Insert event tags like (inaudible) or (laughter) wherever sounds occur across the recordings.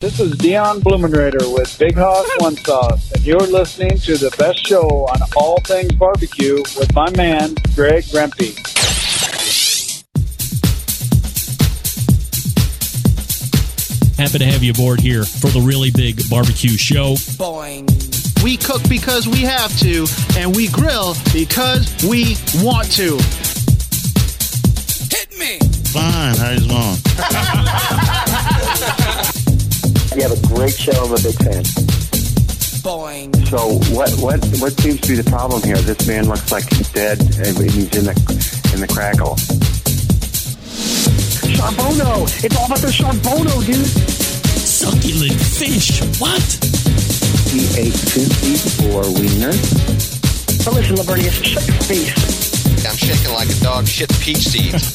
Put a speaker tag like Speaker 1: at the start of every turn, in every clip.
Speaker 1: This is Dion Blumenrader with Big Hoss (laughs) One Sauce, and you're listening to the best show on all things barbecue with my man, Greg Rempe.
Speaker 2: Happy to have you aboard here for the really big barbecue show.
Speaker 3: Boing. We cook because we have to, and we grill because we want to.
Speaker 4: Hit me.
Speaker 5: Fine. How's long? (laughs)
Speaker 6: You have a great show. I'm a big fan.
Speaker 4: Boing.
Speaker 6: So what what what seems to be the problem here? This man looks like he's dead and he's in the in the crackle.
Speaker 7: Sean Bono. It's all about the Sean Bono, dude.
Speaker 2: Succulent fish. What?
Speaker 6: He ate 54 wieners.
Speaker 7: But listen, Lavernius, shut your face.
Speaker 8: I'm shaking like a dog shit peach seeds.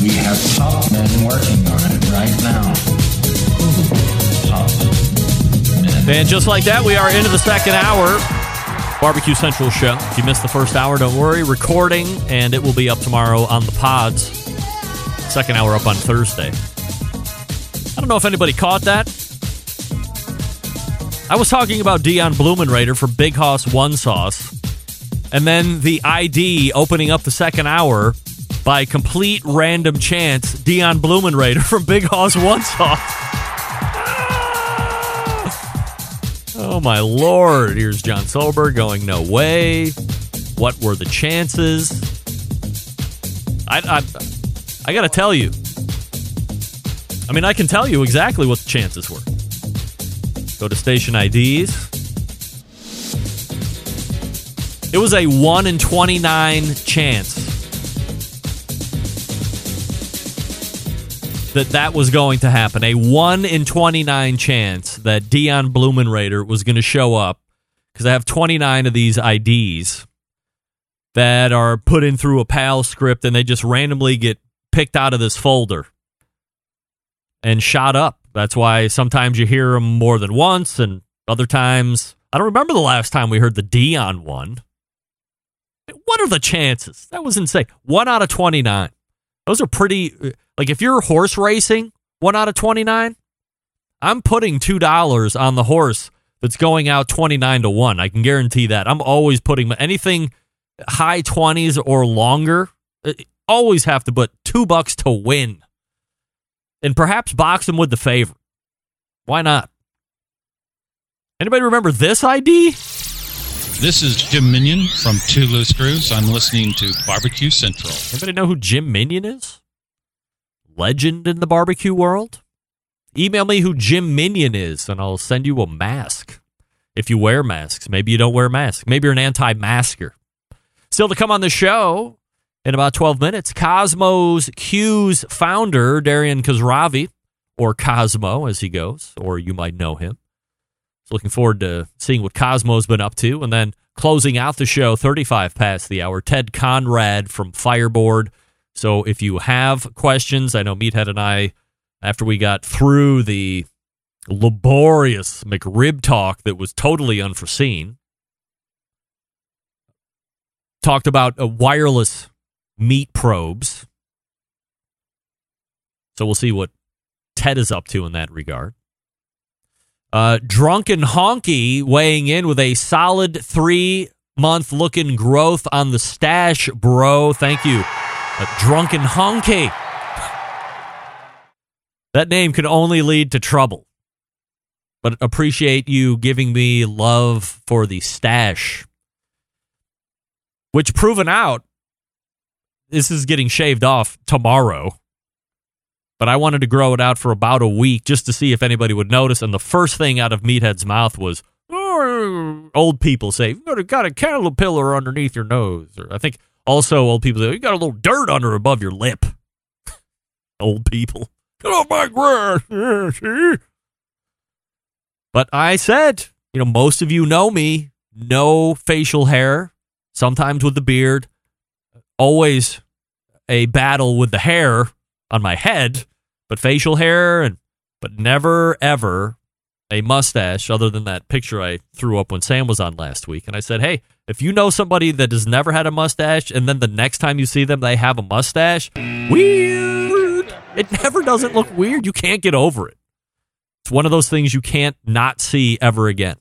Speaker 9: We have top men working on it right now.
Speaker 2: And just like that, we are into the second hour. Barbecue Central show. If you missed the first hour, don't worry. Recording, and it will be up tomorrow on the pods. Second hour up on Thursday. I don't know if anybody caught that. I was talking about Dion Blumenrader for Big Hoss One Sauce, and then the ID opening up the second hour by complete random chance. Dion Blumenrader (laughs) from Big Hoss One Sauce. Oh my lord! Here's John Solberg going, "No way! What were the chances?" I, I, I got to tell you. I mean, I can tell you exactly what the chances were. Go to station IDs. It was a one in twenty-nine chance that that was going to happen. A 1 in 29 chance that Dion Blumenrader was going to show up because I have 29 of these IDs that are put in through a PAL script and they just randomly get picked out of this folder and shot up. That's why sometimes you hear them more than once and other times I don't remember the last time we heard the Dion one. What are the chances? That was insane. 1 out of 29. Those are pretty uh, like if you're horse racing, one out of 29, I'm putting $2 on the horse that's going out 29 to 1. I can guarantee that. I'm always putting anything high 20s or longer, uh, always have to put 2 bucks to win. And perhaps box them with the favorite. Why not? Anybody remember this ID?
Speaker 10: This is Jim Minion from Two Loose Screws. I'm listening to Barbecue Central.
Speaker 2: Anybody know who Jim Minion is? Legend in the barbecue world? Email me who Jim Minion is, and I'll send you a mask. If you wear masks, maybe you don't wear masks. Maybe you're an anti-masker. Still to come on the show in about 12 minutes, Kosmo's Q's founder, Darian Khosravi, or Kosmo as he goes, or you might know him. So looking forward to seeing what Kosmo's been up to. And then closing out the show, 35 past the hour, Ted Conrad from Fireboard. So if you have questions, I know Meathead and I, after we got through the laborious McRib talk that was totally unforeseen, talked about uh, wireless meat probes. So we'll see what Ted is up to in that regard. Uh, Drunken Honky weighing in with a solid three month looking growth on the stash, bro. Thank you. Uh, Drunken Honky. That name can only lead to trouble. But appreciate you giving me love for the stash. Which proven out, this is getting shaved off tomorrow but I wanted to grow it out for about a week just to see if anybody would notice. And the first thing out of Meathead's mouth was, old people say, you've got a caterpillar underneath your nose. Or I think also old people say, you got a little dirt under above your lip. (laughs) old people. Get off my grass. Yeah, see? But I said, you know, most of you know me. No facial hair, sometimes with the beard, always a battle with the hair on my head, but facial hair and but never ever a mustache other than that picture I threw up when Sam was on last week. And I said, "Hey, if you know somebody that has never had a mustache and then the next time you see them they have a mustache, weird. It never doesn't look weird. You can't get over it. It's one of those things you can't not see ever again.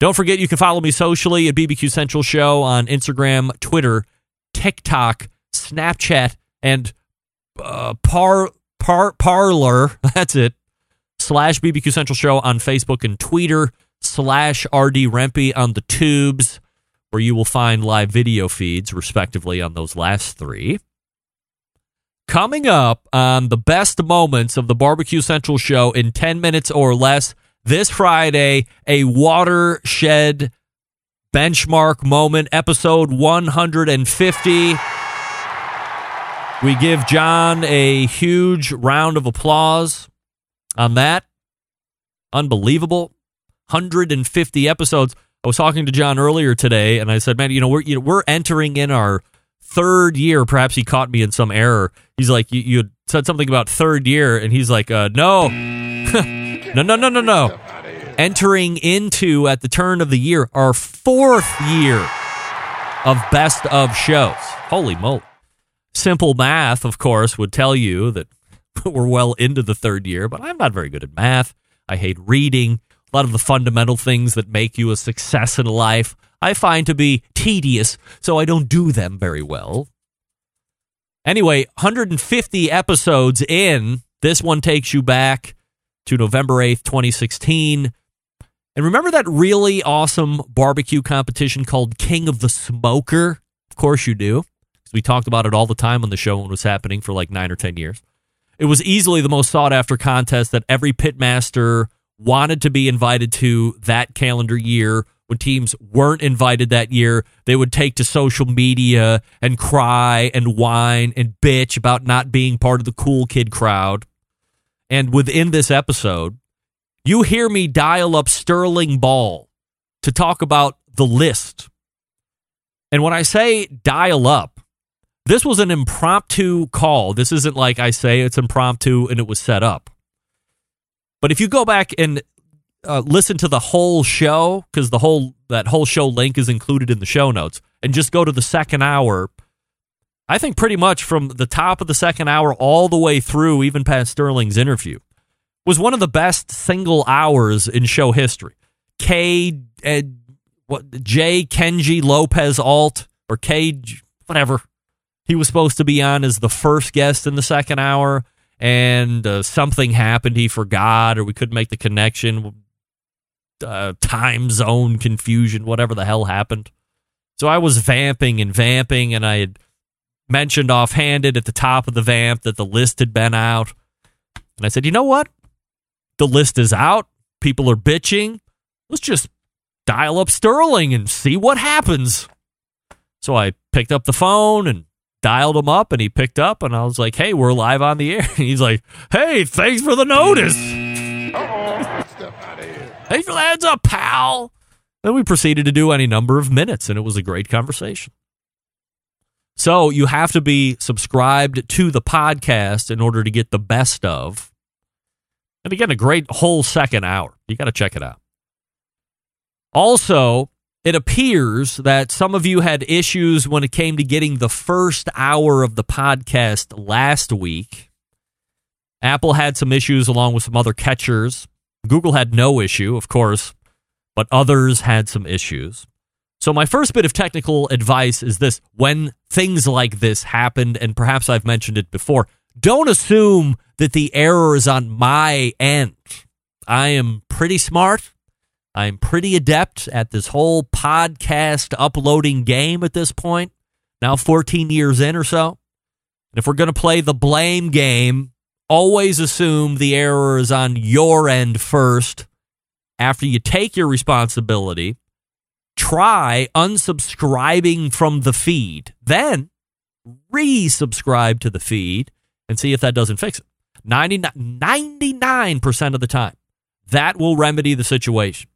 Speaker 2: Don't forget you can follow me socially at BBQ Central Show on Instagram, Twitter, TikTok, Snapchat, and uh, Par Par Parler. (laughs) That's it. Slash BBQ Central Show on Facebook and Twitter. Slash RD Rempy on the tubes, where you will find live video feeds, respectively, on those last three. Coming up on the best moments of the Barbecue Central show in 10 minutes or less this Friday, a watershed benchmark moment, episode 150. We give John a huge round of applause on that. Unbelievable. 150 episodes. I was talking to John earlier today, and I said, "Man, you know, we're you know, we're entering in our third year. Perhaps he caught me in some error. He's like, you, you said something about third year, and he's like, uh, no, (laughs) no, no, no, no, no. Entering into at the turn of the year our fourth year of best of shows. Holy moly! Simple math, of course, would tell you that (laughs) we're well into the third year, but I'm not very good at math. I hate reading. A lot of the fundamental things that make you a success in life I find to be tedious, so I don't do them very well. Anyway, 150 episodes in, this one takes you back to November 8th, 2016. And remember that really awesome barbecue competition called King of the Smoker? Of course you do. We talked about it all the time on the show when it was happening for like nine or 10 years. It was easily the most sought after contest that every pitmaster wanted to be invited to that calendar year. When teams weren't invited that year, they would take to social media and cry and whine and bitch about not being part of the cool kid crowd. And within this episode, you hear me dial up Sterling Ball to talk about the list. And when I say dial up, this was an impromptu call. This isn't like I say it's impromptu and it was set up. But if you go back and uh, listen to the whole show, because the whole that whole show link is included in the show notes, and just go to the second hour, I think pretty much from the top of the second hour all the way through, even past Sterling's interview, was one of the best single hours in show history. K, uh, what J Kenji Lopez Alt or K whatever he was supposed to be on as the first guest in the second hour, and uh, something happened. He forgot, or we couldn't make the connection. Uh, time zone confusion, whatever the hell happened. So I was vamping and vamping, and I had mentioned offhanded at the top of the vamp that the list had been out. And I said, you know what? The list is out. People are bitching. Let's just dial up Sterling and see what happens. So I picked up the phone and dialed him up, and he picked up, and I was like, hey, we're live on the air. And (laughs) he's like, hey, thanks for the notice. Thanks for the heads up, pal. Then we proceeded to do any number of minutes, and it was a great conversation. So you have to be subscribed to the podcast in order to get the best of. And again, a great whole second hour. You got to check it out. Also, it appears that some of you had issues when it came to getting the first hour of the podcast last week. Apple had some issues along with some other catchers. Google had no issue, of course, but others had some issues. So, my first bit of technical advice is this when things like this happened, and perhaps I've mentioned it before, don't assume that the error is on my end. I am pretty smart. I'm pretty adept at this whole podcast uploading game at this point, now 14 years in or so. And if we're going to play the blame game, always assume the error is on your end first. After you take your responsibility, try unsubscribing from the feed. Then resubscribe to the feed and see if that doesn't fix it. 99, 99% of the time, that will remedy the situation.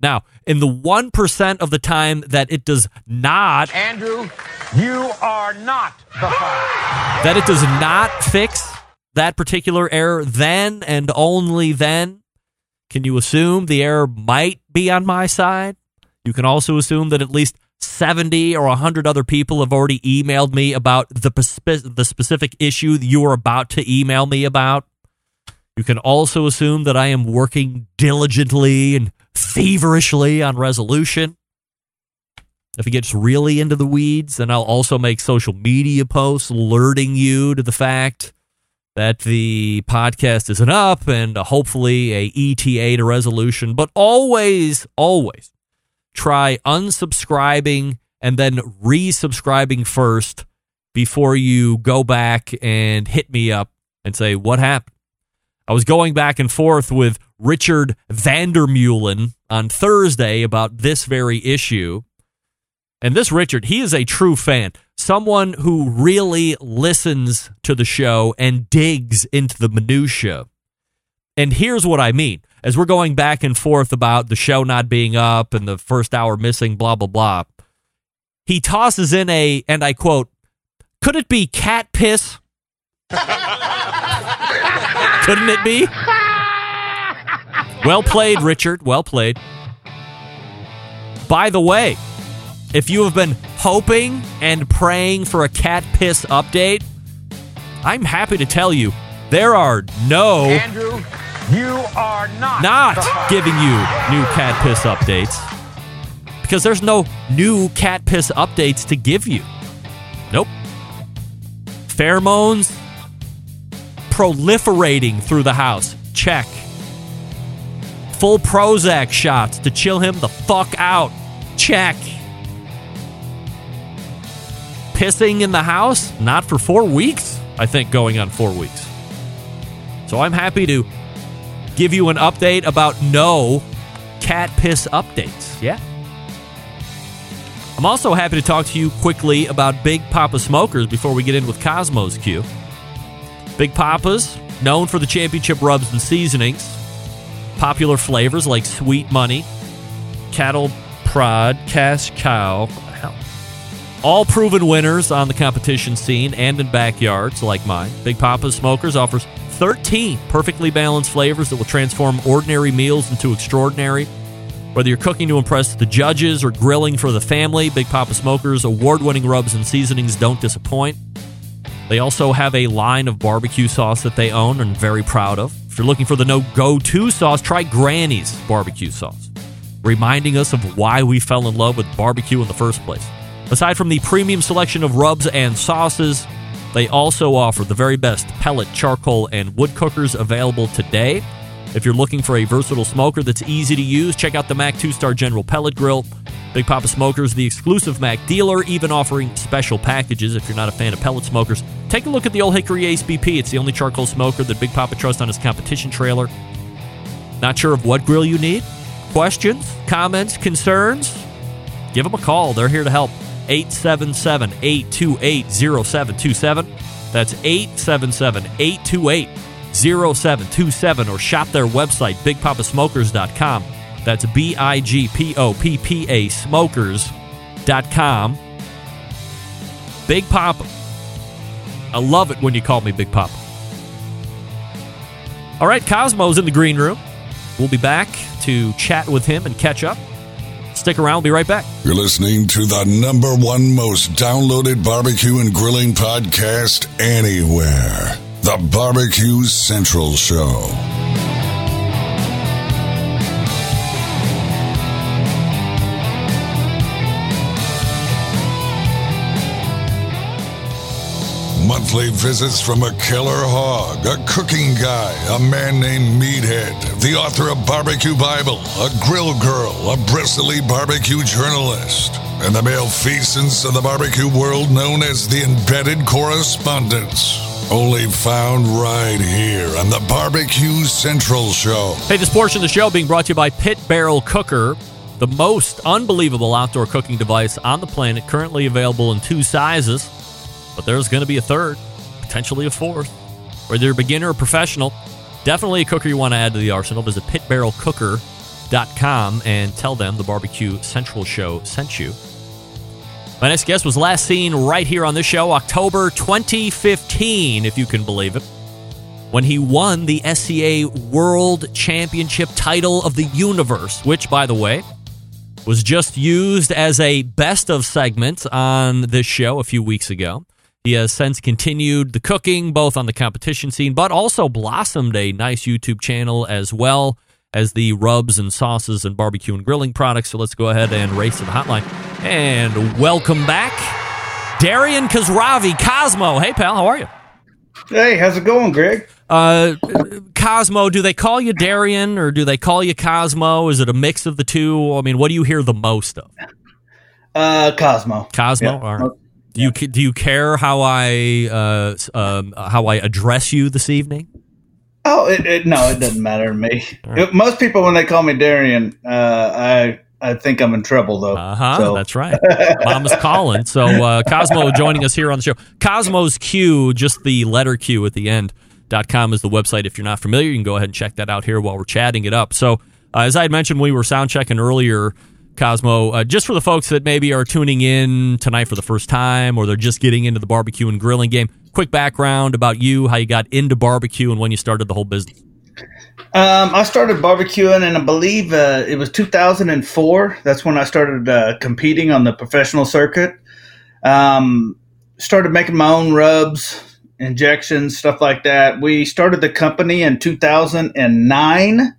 Speaker 2: Now, in the 1% of the time that it does not,
Speaker 5: Andrew, you are not the father.
Speaker 2: that it does not fix that particular error, then and only then can you assume the error might be on my side. You can also assume that at least 70 or 100 other people have already emailed me about the, the specific issue you are about to email me about. You can also assume that I am working diligently and feverishly on resolution. If it gets really into the weeds, then I'll also make social media posts alerting you to the fact that the podcast isn't up and uh, hopefully a ETA to resolution. But always, always try unsubscribing and then resubscribing first before you go back and hit me up and say, What happened? I was going back and forth with Richard Vandermeulen on Thursday about this very issue. And this Richard, he is a true fan, someone who really listens to the show and digs into the minutia. And here's what I mean. As we're going back and forth about the show not being up and the first hour missing, blah, blah, blah, he tosses in a, and I quote, could it be cat piss? (laughs) Couldn't it be? Well played, Richard. Well played. By the way, if you have been hoping and praying for a cat piss update, I'm happy to tell you there are no
Speaker 5: Andrew, you are not.
Speaker 2: not giving you new cat piss updates because there's no new cat piss updates to give you. Nope. Pheromones proliferating through the house. Check. Full Prozac shots to chill him the fuck out. Check. Pissing in the house? Not for four weeks. I think going on four weeks. So I'm happy to give you an update about no cat piss updates. Yeah. I'm also happy to talk to you quickly about Big Poppa Smokers before we get in with Kosmo's Q. Big Poppa's, known for the championship rubs and seasonings, popular flavors like Sweet Money, Cattle Prod, Cash Cow? All proven winners on the competition scene and in backyards like mine. Big Poppa's Smokers offers 13 perfectly balanced flavors that will transform ordinary meals into extraordinary. Whether you're cooking to impress the judges or grilling for the family, Big Poppa Smokers award winning rubs and seasonings don't disappoint. They also have a line of barbecue sauce that they own and very proud of. If you're looking for the no go to sauce, try Granny's barbecue sauce, reminding us of why we fell in love with barbecue in the first place. Aside from the premium selection of rubs and sauces, they also offer the very best pellet, charcoal, and wood cookers available today. If you're looking for a versatile smoker that's easy to use, check out the MAK 2 Star General Pellet Grill. Big Poppa Smokers, the exclusive MAK dealer, even offering special packages if you're not a fan of pellet smokers. Take a look at the Old Hickory Ace BP. It's the only charcoal smoker that Big Papa trusts on his competition trailer. Not sure of what grill you need? Questions, comments, concerns? Give them a call. They're here to help. 877 828 0727. That's 877 828 0727 or shop their website, bigpoppasmokers.com. That's B I G P O P P A smokers.com. Big Poppa. I love it when you call me Big Poppa. All right, Kosmo's in the green room. We'll be back to chat with him and catch up. Stick around, we'll be right back.
Speaker 11: You're listening to the number one most downloaded barbecue and grilling podcast anywhere The Barbecue Central Show. Monthly visits from a killer hog, a cooking guy, a man named Meathead, the author of Barbecue Bible, a grill girl, a bristly barbecue journalist, and the malfeasance of the barbecue world known as the embedded correspondents. Only found right here on the Barbecue Central Show.
Speaker 2: Hey, this portion of the show being brought to you by Pit Barrel Cooker, the most unbelievable outdoor cooking device on the planet, currently available in two sizes, but there's going to be a third, potentially a fourth. Whether you're a beginner or professional, definitely a cooker you want to add to the arsenal. Visit pitbarrelcooker.com and tell them the Barbecue Central Show sent you. My next guest was last seen right here on this show, October 2015, if you can believe it, when he won the SCA World Championship title of the universe, which, by the way, was just used as a best of segment on this show a few weeks ago. He has since continued the cooking both on the competition scene, but also blossomed a nice YouTube channel as well as the rubs and sauces and barbecue and grilling products. So let's go ahead and race to the hotline. And welcome back, Darian Khosravi, Kosmo. Hey, pal, how are you?
Speaker 12: Hey, how's it going, Greg?
Speaker 2: Uh, Kosmo, do they call you Darian or do they call you Kosmo? Is it a mix of the two? I mean, what do you hear the most of?
Speaker 12: Uh, Kosmo.
Speaker 2: Kosmo.
Speaker 12: Yeah.
Speaker 2: All right. Do you do you care how I uh, um, how I address you this evening?
Speaker 12: Oh, it, it, no, it doesn't matter to me. It- most people, when they call me Darian, uh, I I think I'm in trouble though.
Speaker 2: Uh huh.
Speaker 12: So-
Speaker 2: That's right. Mama's calling. So uh, Kosmo joining us here on the show. Kosmo's Q, just the letter Q at the end. Dot com is the website. If you're not familiar, you can go ahead and check that out here while we're chatting it up. So, uh, as I had mentioned, we were sound checking earlier, Kosmo, uh, just for the folks that maybe are tuning in tonight for the first time or they're just getting into the barbecue and grilling game, quick background about you, how you got into barbecue, and when you started the whole business.
Speaker 12: Um, I started barbecuing, and I believe uh, it was 2004. That's when I started uh, competing on the professional circuit. Um, started making my own rubs, injections, stuff like that. We started the company in 2009,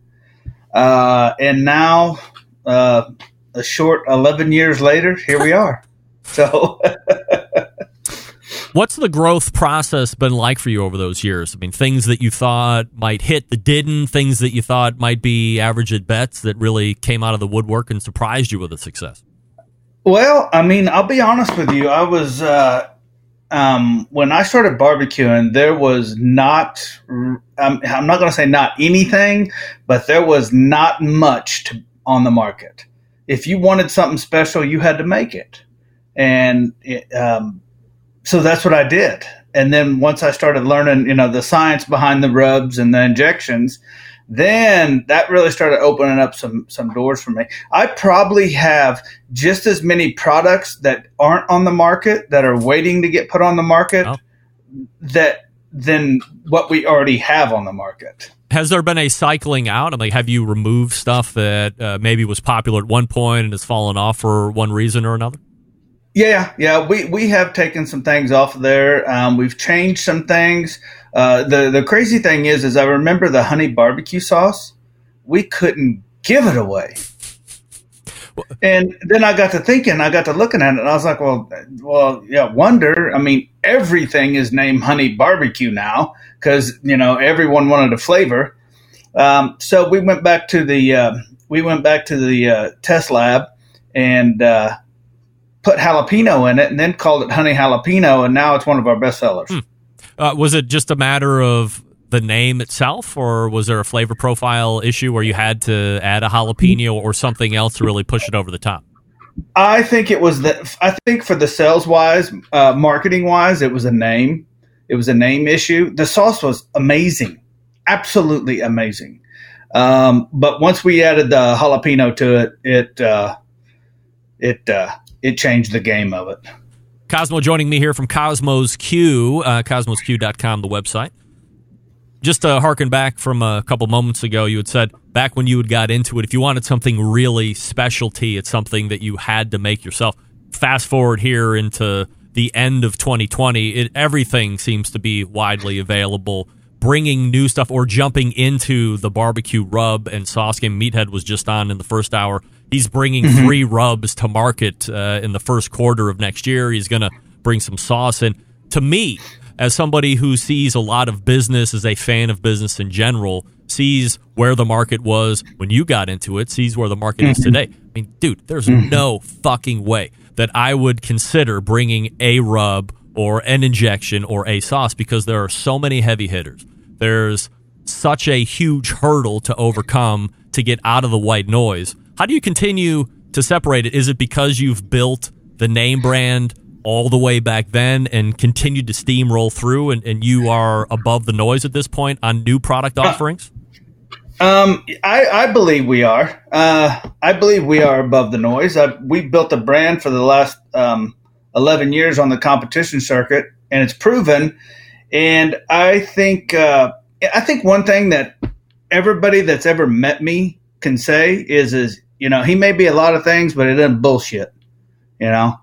Speaker 12: uh, and now, uh, a short 11 years later, here we are. (laughs) So. (laughs)
Speaker 2: What's the growth process been like for you over those years? I mean, things that you thought might hit that didn't, things that you thought might be average at bets that really came out of the woodwork and surprised you with a success.
Speaker 12: Well, I mean, I'll be honest with you. I was uh, um, when I started barbecuing, there was not. I'm, I'm not going to say not anything, but there was not much to, on the market. If you wanted something special, you had to make it, and it, um, so that's what I did. And then once I started learning, you know, the science behind the rubs and the injections, then that really started opening up some some doors for me. I probably have just as many products that aren't on the market that are waiting to get put on the market that than what we already have on the market.
Speaker 2: Has there been a cycling out? I'm like, have you removed stuff that uh, maybe was popular at one point and has fallen off for one reason or another?
Speaker 12: Yeah, yeah, we, we have taken some things off of there. Um, we've changed some things. Uh, the the crazy thing is, is I remember the honey barbecue sauce. We couldn't give it away. And then I got to thinking, I got to looking at it, and I was like, well, well, yeah, wonder. I mean, everything is named honey barbecue now because you know everyone wanted a flavor. Um, so we went back to the uh, we went back to the uh, test lab and uh, put jalapeno in it, and then called it honey jalapeno, and now it's one of our best sellers.
Speaker 2: Uh, was it just a matter of the name itself, or was there a flavor profile issue where you had to add a jalapeno or something else to really push it over the top?
Speaker 12: I think it was the. I think for the sales wise, uh, marketing wise, it was a name. It was a name issue. The sauce was amazing, absolutely amazing. Um, but once we added the jalapeno to it, it uh, it uh, it changed the game of it.
Speaker 2: Kosmo joining me here from Kosmo's Q, uh, kosmosq.com, the website. Just to harken back from a couple moments ago, you had said back when you had got into it, if you wanted something really specialty, it's something that you had to make yourself. Fast forward here into the end of 2020, it, everything seems to be widely available. Bringing new stuff or jumping into the barbecue rub and sauce game. Meathead was just on in the first hour. He's bringing
Speaker 12: Mm-hmm.
Speaker 2: three rubs to market uh, in the first quarter of next year. He's going to bring some sauce in. To me, as somebody who sees a lot of business, as a fan of business in general, sees where the market was when you got into it, sees where the market is mm-hmm. today. I mean, dude, there's mm-hmm. no fucking way that I would consider bringing a rub or an injection or a sauce because there are so many heavy hitters. There's such a huge hurdle to overcome to get out of the white noise. How do you continue to separate it? Is it because you've built the name brand all the way back then and continued to steamroll through and, and you are above the noise at this point on new product offerings?
Speaker 12: Um, I, I believe we are. Uh, I believe we are above the noise. I, we built a brand for the last um, 11 years on the competition circuit, and it's proven. And I think uh, I think one thing that everybody that's ever met me can say is is you know he may be a lot of things, but it isn't bullshit. You know,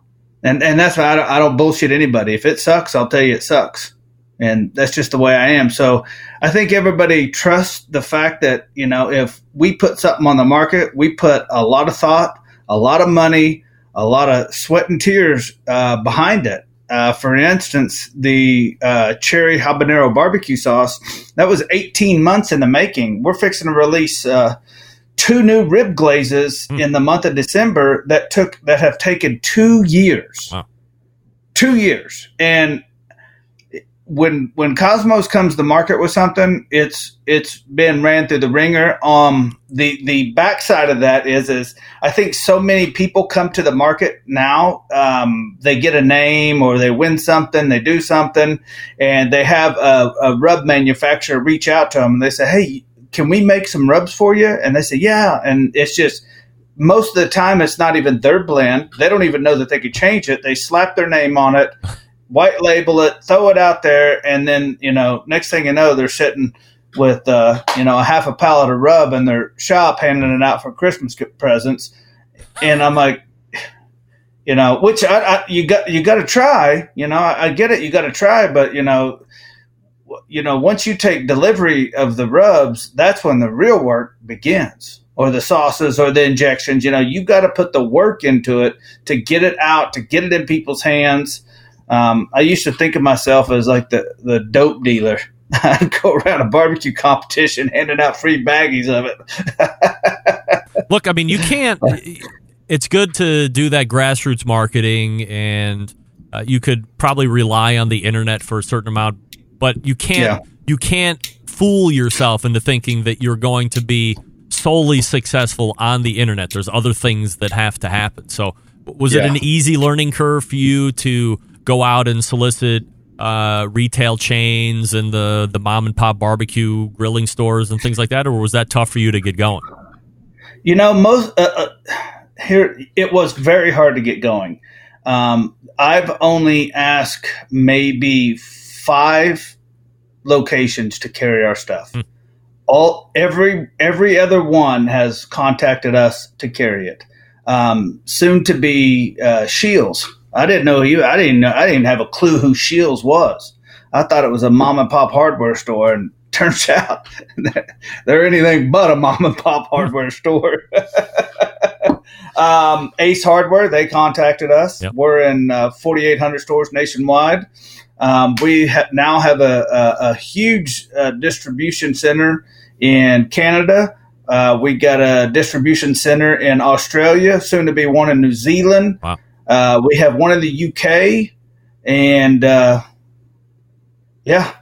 Speaker 12: and and that's why I don't, I don't bullshit anybody. If it sucks, I'll tell you it sucks, and that's just the way I am. So I think everybody trusts the fact that you know if we put something on the market, we put a lot of thought, a lot of money, a lot of sweat and tears uh, behind it. Uh, for instance, the uh, cherry habanero barbecue sauce that was 18 months in the making. We're fixing to release uh, two new rib glazes
Speaker 2: Hmm.
Speaker 12: in the month of December that took that have taken two years.
Speaker 2: Wow.
Speaker 12: Two years, and when when Kosmo's comes to market with something, it's it's been ran through the ringer. Um, the the backside of that is is I think so many people come to the market now. Um, they get a name or they win something, they do something, and they have a, a rub manufacturer reach out to them and they say, "Hey, can we make some rubs for you?" And they say, "Yeah," and it's just most of the time it's not even their blend. They don't even know that they could change it. They slap their name on it, (laughs) white label it, throw it out there, and then you know, next thing you know, they're sitting with uh, you know a half a pallet of rub in their shop, handing it out for Christmas presents. And I'm like, you know, which I, I you got you got to try. You know, I, I get it, you got to try, but you know, you know, once you take delivery of the rubs, that's when the real work begins. Or the sauces or the injections, you know, you got to put the work into it to get it out, to get it in people's hands. Um, I used to think of myself as like the, the dope dealer. (laughs) I'd go around a barbecue competition handing out free baggies of it. (laughs)
Speaker 2: Look, I mean, you can't. (laughs) It's good to do that grassroots marketing, and uh, you could probably rely on the internet for a certain amount, but you can't.
Speaker 12: Yeah.
Speaker 2: You can't fool yourself into thinking that you're going to be solely successful on the internet. There's other things that have to happen. So, was it an easy learning curve for you to go out and solicit? Uh, retail chains and the the mom and pop barbecue grilling stores and things like that, or was that tough for you to get going?
Speaker 12: You know, most uh, uh, here it was very hard to get going. Um, I've only asked maybe five locations to carry our stuff. All every every other one has contacted us to carry it. Um, soon to be uh, Scheels. I didn't know you. I didn't know. I didn't have a clue who Scheels was. I thought it was a mom and pop hardware store, and (laughs) turns out they're anything but a mom and pop hardware store. (laughs) um, Ace Hardware, they contacted us.
Speaker 2: Yep.
Speaker 12: We're in uh, 4,800 stores nationwide. Um, we ha- now have a, a, a huge uh, distribution center in Canada. Uh, we got a distribution center in Australia, soon to be one in New Zealand.
Speaker 2: Wow.
Speaker 12: Uh, we have one in the UK, and uh, yeah,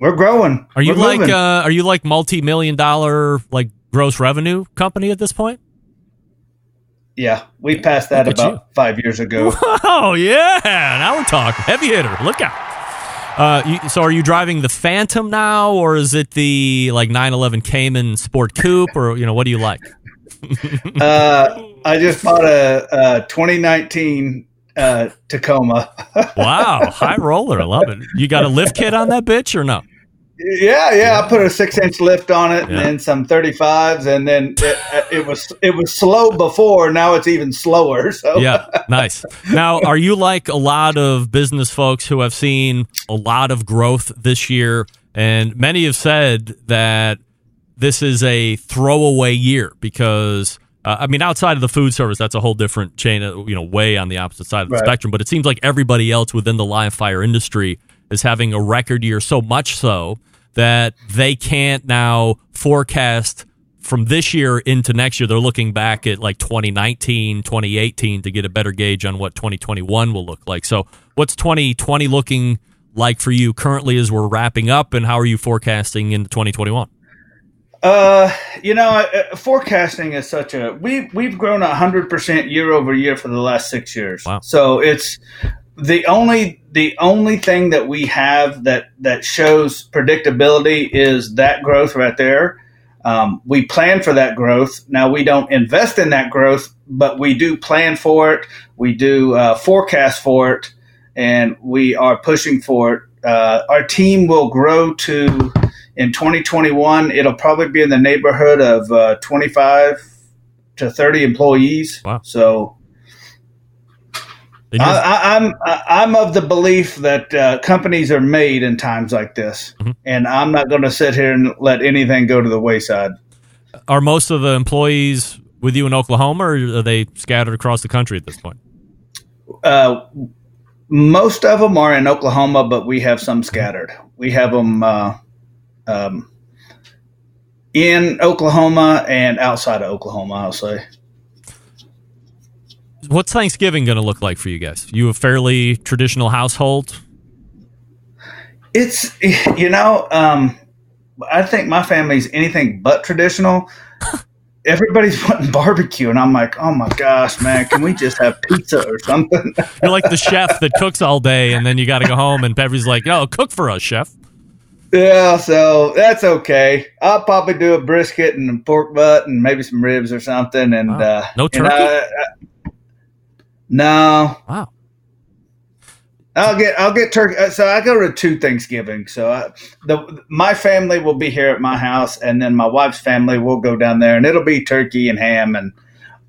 Speaker 12: we're growing.
Speaker 2: Are you
Speaker 12: We're
Speaker 2: like uh, are you like multi million dollar like gross revenue company at this point?
Speaker 12: Yeah, we passed that about five years ago. (laughs)
Speaker 2: Oh yeah, now we're talking heavy hitter. Look out. Uh, you, so are you driving the Phantom now, or is it the like 911 Cayman Sport Coupe, or you know what do you like? (laughs)
Speaker 12: uh, I just bought a, a 2019 uh, Tacoma. (laughs)
Speaker 2: Wow, high roller, I love it. You got a lift kit on that bitch or no?
Speaker 12: Yeah, yeah. I put a six inch lift on it
Speaker 2: Yeah.
Speaker 12: and then some 35s, and then it, it was it was slow before. Now it's even slower. (laughs) So
Speaker 2: Yeah, nice. Now, are you like a lot of business folks who have seen a lot of growth this year? And many have said that this is a throwaway year because, uh, I mean, outside of the food service, that's a whole different chain, of, you know, way on the opposite side of the
Speaker 12: Right.
Speaker 2: spectrum. But it seems like everybody else within the live fire industry is having a record year, so much so that they can't now forecast from this year into next year. They're looking back at like 2019, 2018 to get a better gauge on what 2021 will look like. So, what's 2020 looking like for you currently as we're wrapping up, and how are you forecasting into 2021?
Speaker 12: Uh, you know, uh, forecasting is such a we we've grown hundred percent year over year for the last six years.
Speaker 2: Wow.
Speaker 12: So it's the only the only thing that we have that that shows predictability is that growth right there. Um, we plan for that growth. Now we don't invest in that growth, but we do plan for it. We do uh, forecast for it, and we are pushing for it. Uh, our team will grow to in 2021. It'll probably be in the neighborhood of uh, 25 to 30 employees.
Speaker 2: Wow.
Speaker 12: So I, I, I'm I'm of the belief that uh, companies are made in times like this,
Speaker 2: Mm-hmm.
Speaker 12: and I'm not going to sit here and let anything go to the wayside.
Speaker 2: are most of the employees with you in Oklahoma, or are they scattered across the country at this point?
Speaker 12: Uh, most of them are in Oklahoma, but we have some scattered. We have them uh, um, in Oklahoma and outside of Oklahoma. I'll say.
Speaker 2: What's Thanksgiving going to look like for you guys? You a fairly traditional household?
Speaker 12: It's you know, um, I think my family's anything but traditional. (laughs) Everybody's wanting barbecue, and I'm like, oh my gosh, man, can we just have pizza or something? (laughs)
Speaker 2: You're like the chef that cooks all day, and then you got to go home, and Beverly's like, "No, cook for us, chef."
Speaker 12: yeah, so that's okay. I'll probably do a brisket and a pork butt and maybe some ribs or something. And uh,
Speaker 2: No
Speaker 12: and
Speaker 2: turkey?
Speaker 12: I- I- no.
Speaker 2: Wow.
Speaker 12: I'll get I'll get turkey. uh, So I go to two Thanksgiving. So I, the my family will be here at my house, and then my wife's family will go down there, and it'll be turkey and ham and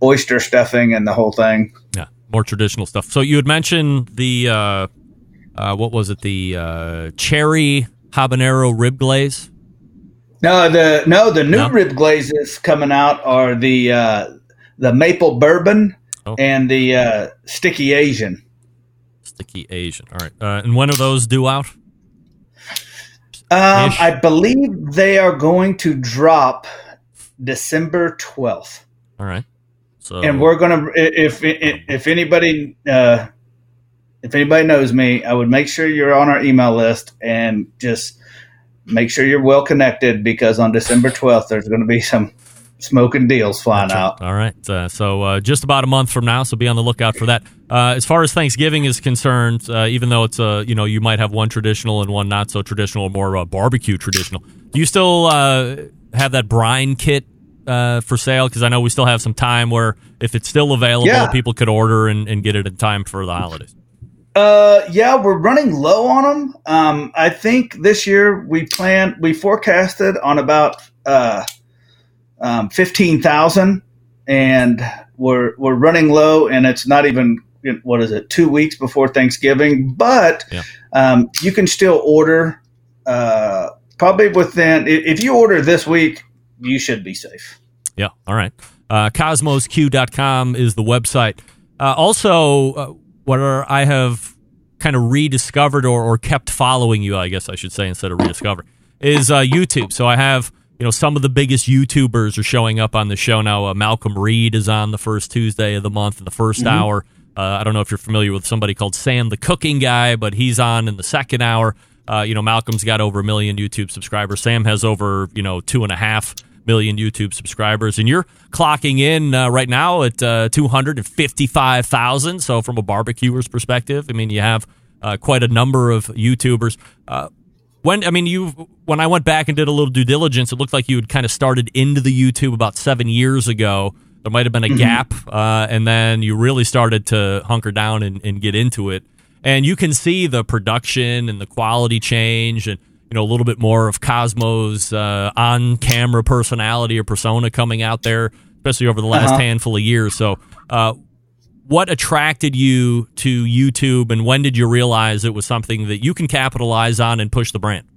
Speaker 12: oyster stuffing and the whole thing.
Speaker 2: Yeah, more traditional stuff. So you had mentioned the uh, uh, what was it? The uh, cherry habanero rib glaze.
Speaker 12: No, the no the new
Speaker 2: No?
Speaker 12: rib glazes coming out are the uh, the maple bourbon
Speaker 2: Oh.
Speaker 12: and the uh, sticky Asian.
Speaker 2: Sticky Asian. All right. Uh, and when are those due out?
Speaker 12: Um, I believe they are going to drop December twelfth.
Speaker 2: All right. So
Speaker 12: and we're gonna if if, if anybody uh, if anybody knows me, I would make sure you're on our email list and just make sure you're well connected because on December 12th there's going to be some smoking deals flying out.
Speaker 2: All right. Uh, so uh, just about a month from now, so be on the lookout for that. Uh, as far as Thanksgiving is concerned, uh, even though it's uh, you know you might have one traditional and one not so traditional, more barbecue traditional. Do you still uh, have that brine kit uh, for sale? Because I know we still have some time where if it's still available,
Speaker 12: Yeah.
Speaker 2: people could order and, and get it in time for the holidays.
Speaker 12: Uh, yeah, we're running low on them. Um, I think this year we planned, we forecasted on about uh, um, fifteen thousand, and we're we're running low, and it's not even what is it two weeks before Thanksgiving, but
Speaker 2: Yeah.
Speaker 12: um, you can still order. Uh, probably within if you order this week, you should be safe.
Speaker 2: Yeah. All right. Uh, kosmosq.com is the website. Uh, also, uh, what are, I have kind of rediscovered or, or kept following you, I guess I should say, instead of rediscover, is uh, YouTube. So I have, you know, some of the biggest YouTubers are showing up on the show now. Uh, Malcolm Reed is on the first Tuesday of the month in the 1st
Speaker 13: Mhm.
Speaker 2: hour. Uh, I don't know if you're familiar with somebody called Sam the Cooking Guy, but he's on in the second hour. Uh, you know, Malcolm's got over a million YouTube subscribers. Sam has over, you know, two and a half million YouTube subscribers. And you're clocking in uh, right now at uh, 255,000. So, from a barbecuer's perspective, I mean, you have uh, quite a number of YouTubers. When I mean, you when I went back and did a little due diligence, it looked like you had kind of started into the YouTube about seven years ago. There might have been a
Speaker 13: Mhm.
Speaker 2: gap, uh, and then you really started to hunker down and, and get into it. And you can see the production and the quality change, and you know a little bit more of Kosmo's uh, on-camera personality or persona coming out there, especially over the last
Speaker 12: Uh-huh.
Speaker 2: handful of years. So, uh, what attracted you to YouTube, and when did you realize it was something that you can capitalize on and push the brand?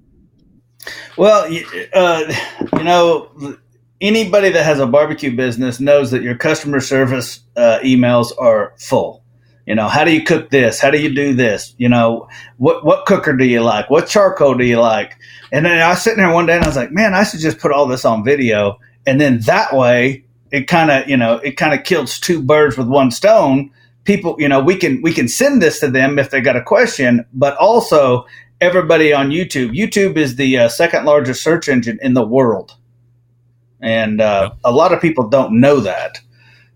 Speaker 12: Well, uh, you know, anybody that has a barbecue business knows that your customer service uh, emails are full. You know, how do you cook this? How do you do this? You know, what what cooker do you like? What charcoal do you like? And then I was sitting there one day and I was like, man, I should just put all this on video, and then that way it kind of you know it kind of kills two birds with one stone. People, you know, we can we can send this to them if they got a question, but also everybody on YouTube. YouTube is the uh, second largest search engine in the world, and uh, a lot of people don't know that.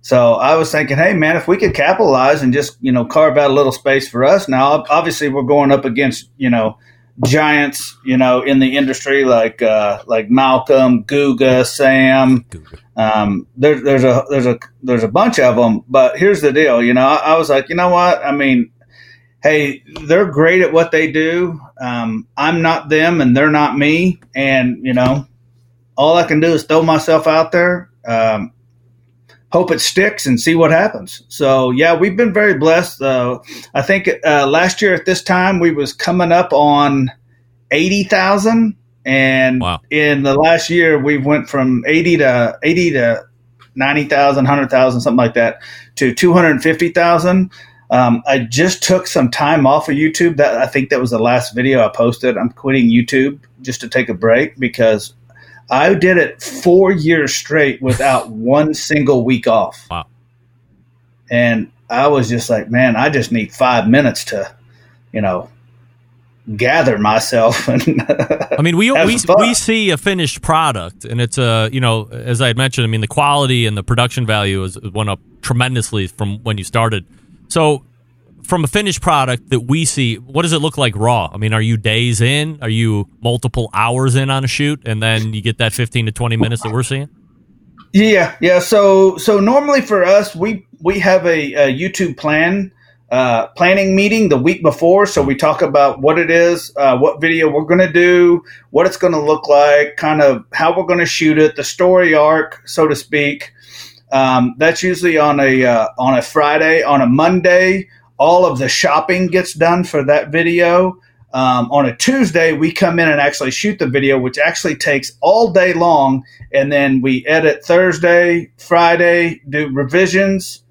Speaker 12: So I was thinking, hey man, if we could capitalize and just you know carve out a little space for us. Now, obviously, we're going up against you know giants, you know, in the industry like uh, like Malcolm, Guga, Sam. Um, there, there's a there's a there's a bunch of them, but here's the deal. You know, I, I was like, you know what? I mean, hey, they're great at what they do. Um, I'm not them, and they're not me. And you know, all I can do is throw myself out there. Um, hope it sticks and see what happens. So yeah, we've been very blessed. Uh, I think uh, last year at this time we was coming up on eighty thousand, and
Speaker 2: Wow.
Speaker 12: in the last year we went from eighty to eighty to 90,000, 100,000, something like that, to 250,000. Um, I just took some time off of YouTube. That I think that was the last video I posted. I'm quitting YouTube just to take a break because I did it four years straight without (laughs) one single week off.
Speaker 2: Wow.
Speaker 12: And I was just like, man, I just need five minutes to, you know, gather myself (laughs) and
Speaker 2: I mean, we we,
Speaker 12: fun.
Speaker 2: we see a finished product, and it's a you know, as I had mentioned, I mean, the quality and the production value has went up tremendously from when you started. So, from a finished product that we see, what does it look like raw? I mean, are you days in? Are you multiple hours in on a shoot, and then you get that fifteen to twenty minutes that we're seeing?
Speaker 12: Yeah, yeah. So so normally for us, we we have a, a YouTube plan uh, planning meeting the week before. So we talk about what it is, uh, what video we're going to do, what it's going to look like, kind of how we're going to shoot it, the story arc, so to speak. Um, that's usually on a uh, on a Friday. On a Monday, all of the shopping gets done for that video. Um, on a Tuesday, we come in and actually shoot the video, which actually takes all day long, and then we edit Thursday, Friday, do revisions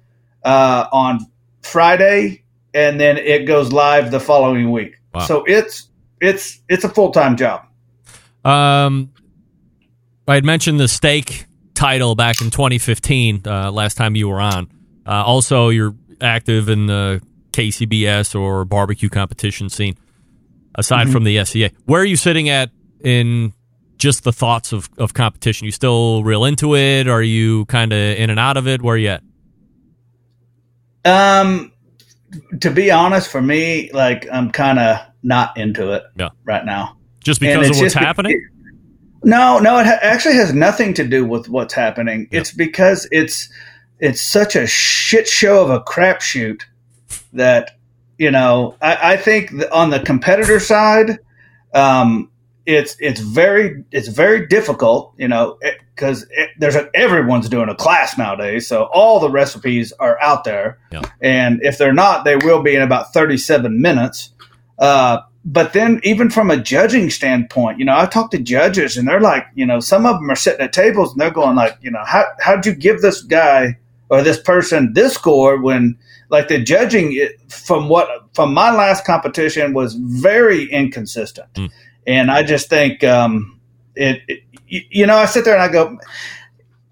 Speaker 12: uh, on Friday, and then it goes live the following week.
Speaker 2: Wow.
Speaker 12: So it's it's it's a full time job.
Speaker 2: Um, I had mentioned the steak title back in 2015, uh, last time you were on. Uh, also, you're active in the KCBS or barbecue competition scene, aside
Speaker 12: Mhm.
Speaker 2: from the SCA. Where are you sitting at in just the thoughts of, of competition? You still real into it? Are you kind of in and out of it? Where are you at?
Speaker 12: Um, to be honest, for me, like I'm kind of not into it
Speaker 2: Yeah.
Speaker 12: right now.
Speaker 2: Just because of what's
Speaker 12: be-
Speaker 2: happening?
Speaker 12: No, no, it ha- actually has nothing to do with what's happening. It's because it's it's such a shit show of a crapshoot that you know. I, I think on the competitor side, um, it's it's very it's very difficult. You know, because there's a, everyone's doing a class nowadays, so all the recipes are out there,
Speaker 2: Yeah.
Speaker 12: and if they're not, they will be in about 37 minutes. Uh, but then even from a judging standpoint, you know, I talk to judges and they're like, you know, some of them are sitting at tables and they're going like, you know, how how'd you give this guy or this person this score when like the judging it, from what from my last competition was very inconsistent, and I just think um, it, it you, know I sit there and I go,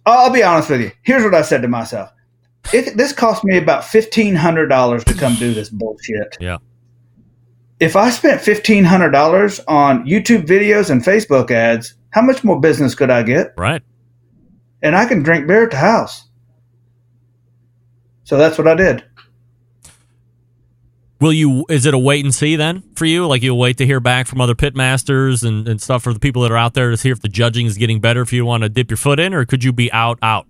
Speaker 12: I'll, I'll be honest with you. Here's what I said to myself: if this cost me about fifteen hundred dollars to come do this bullshit
Speaker 2: Yeah.
Speaker 12: if I spent fifteen hundred dollars on YouTube videos and Facebook ads, how much more business could I get?
Speaker 2: Right.
Speaker 12: And I can drink beer at the house. So that's what I did.
Speaker 2: Will you? Is it a wait and see then for you? Like you'll wait to hear back from other pit masters and, and stuff for the people that are out there to see if the judging is getting better. If you want to dip your foot in, or could you be out out?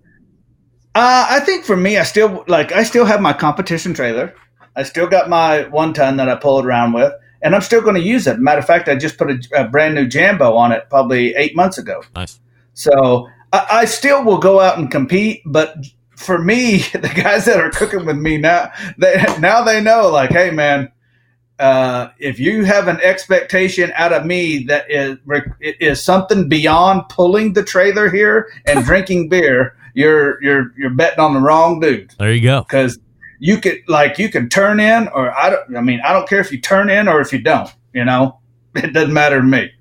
Speaker 12: Uh, I think for me, I still like. I still have my competition trailer. I still got my one ton that I pulled around with, and I'm still going to use it. Matter of fact, I just put a, a brand new Jambo on it probably eight months ago.
Speaker 2: Nice.
Speaker 12: So I, I still will go out and compete, but for me, (laughs) the guys that are cooking with me now, they now they know like, hey man, uh, if you have an expectation out of me that is is something beyond pulling the trailer here and (laughs) drinking beer, you're you're you're betting on the wrong dude.
Speaker 2: There you go.
Speaker 12: Because you could like you can turn in, or I don't. I mean, I don't care if you turn in or if you don't. You know, (laughs) it doesn't matter to me.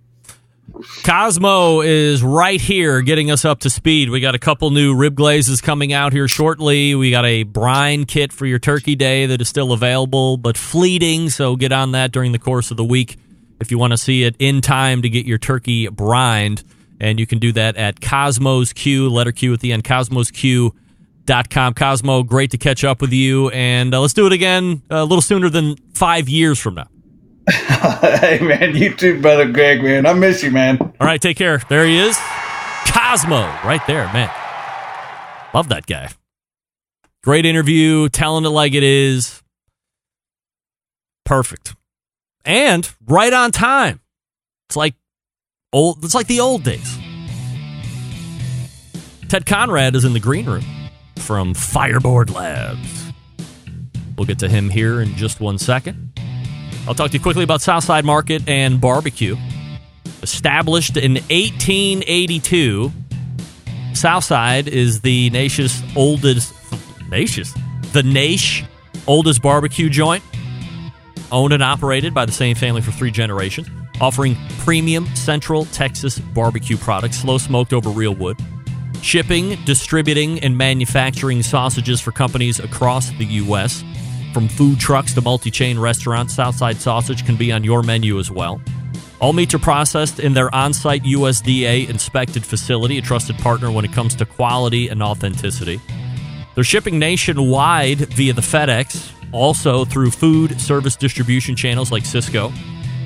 Speaker 2: Kosmo is right here getting us up to speed. We got a couple new rib glazes coming out here shortly. We got a brine kit for your turkey day that is still available, but fleeting. So get on that during the course of the week if you want to see it in time to get your turkey brined. And you can do that at Kosmo's Q, letter Q at the end, kosmosq.com. Kosmo, great to catch up with you. And uh, let's do it again a little sooner than five years from now. (laughs)
Speaker 12: hey man, you too, brother Greg. Man, I miss you, man.
Speaker 2: All right, take care. There he is. Kosmo, right there, man. Love that guy. Great interview, talented like it is. Perfect. And right on time. It's like old it's like the old days. Ted Conrad is in the green room from Fireboard Labs. We'll get to him here in just one second. I'll talk to you quickly about Southside Market and Barbecue. Established in 1882, Southside is the nation's oldest, nation's, the Naish oldest barbecue joint, owned and operated by the same family for three generations, offering premium Central Texas barbecue products, slow smoked over real wood, shipping, distributing, and manufacturing sausages for companies across the U.S. From food trucks to multi chain restaurants, Southside Sausage can be on your menu as well. All meats are processed in their on site USDA inspected facility, a trusted partner when it comes to quality and authenticity. They're shipping nationwide via the FedEx, also through food service distribution channels like Sysco,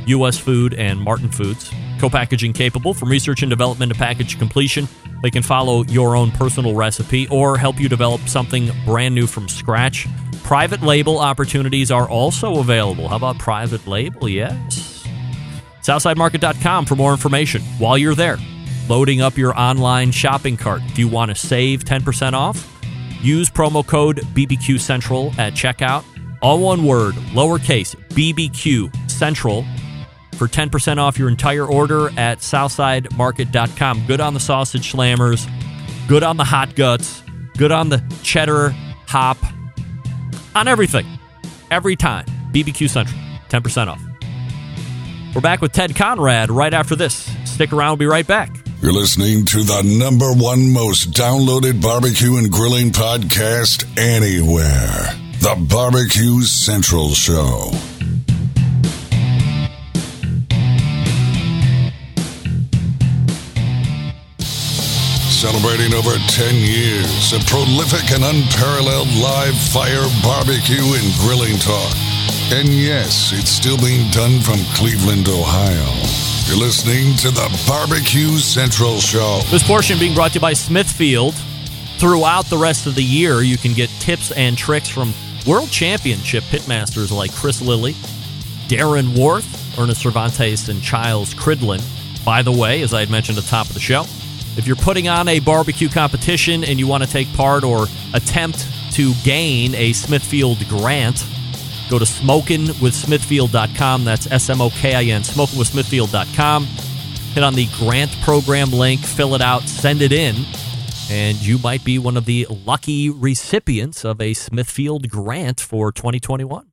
Speaker 2: U.S. Food, and Martin Foods. Co packaging capable from research and development to package completion. They can follow your own personal recipe or help you develop something brand new from scratch. Private label opportunities are also available. How about private label? Yes. SouthsideMarket.com for more information. While you're there, loading up your online shopping cart. If you want to save 10% off, use promo code BBQ Central at checkout. All one word, lowercase, BBQ Central for 10% off your entire order at SouthsideMarket.com. Good on the sausage slammers, good on the hot guts, good on the cheddar hop, on everything. Every time. BBQ Central, 10% off. We're back with Ted Conrad right after this. Stick around, we'll be right back.
Speaker 11: You're listening to the number one most downloaded barbecue and grilling podcast anywhere The Barbecue Central Show. Celebrating over 10 years of prolific and unparalleled live fire barbecue and grilling talk. And yes, it's still being done from Cleveland, Ohio. You're listening to the Barbecue Central Show.
Speaker 2: This portion being brought to you by Smithfield. Throughout the rest of the year, you can get tips and tricks from world championship pitmasters like Chris Lilly, Darren Warth, Ernest Servantes, and Childs Cridlin. By the way, as I had mentioned at the top of the show, if you're putting on a barbecue competition and you want to take part or attempt to gain a Smithfield grant, go to smokinwithsmithfield.com. That's S M O K I N, smokinwithsmithfield.com. Hit on the grant program link, fill it out, send it in, and you might be one of the lucky recipients of a Smithfield grant for 2021.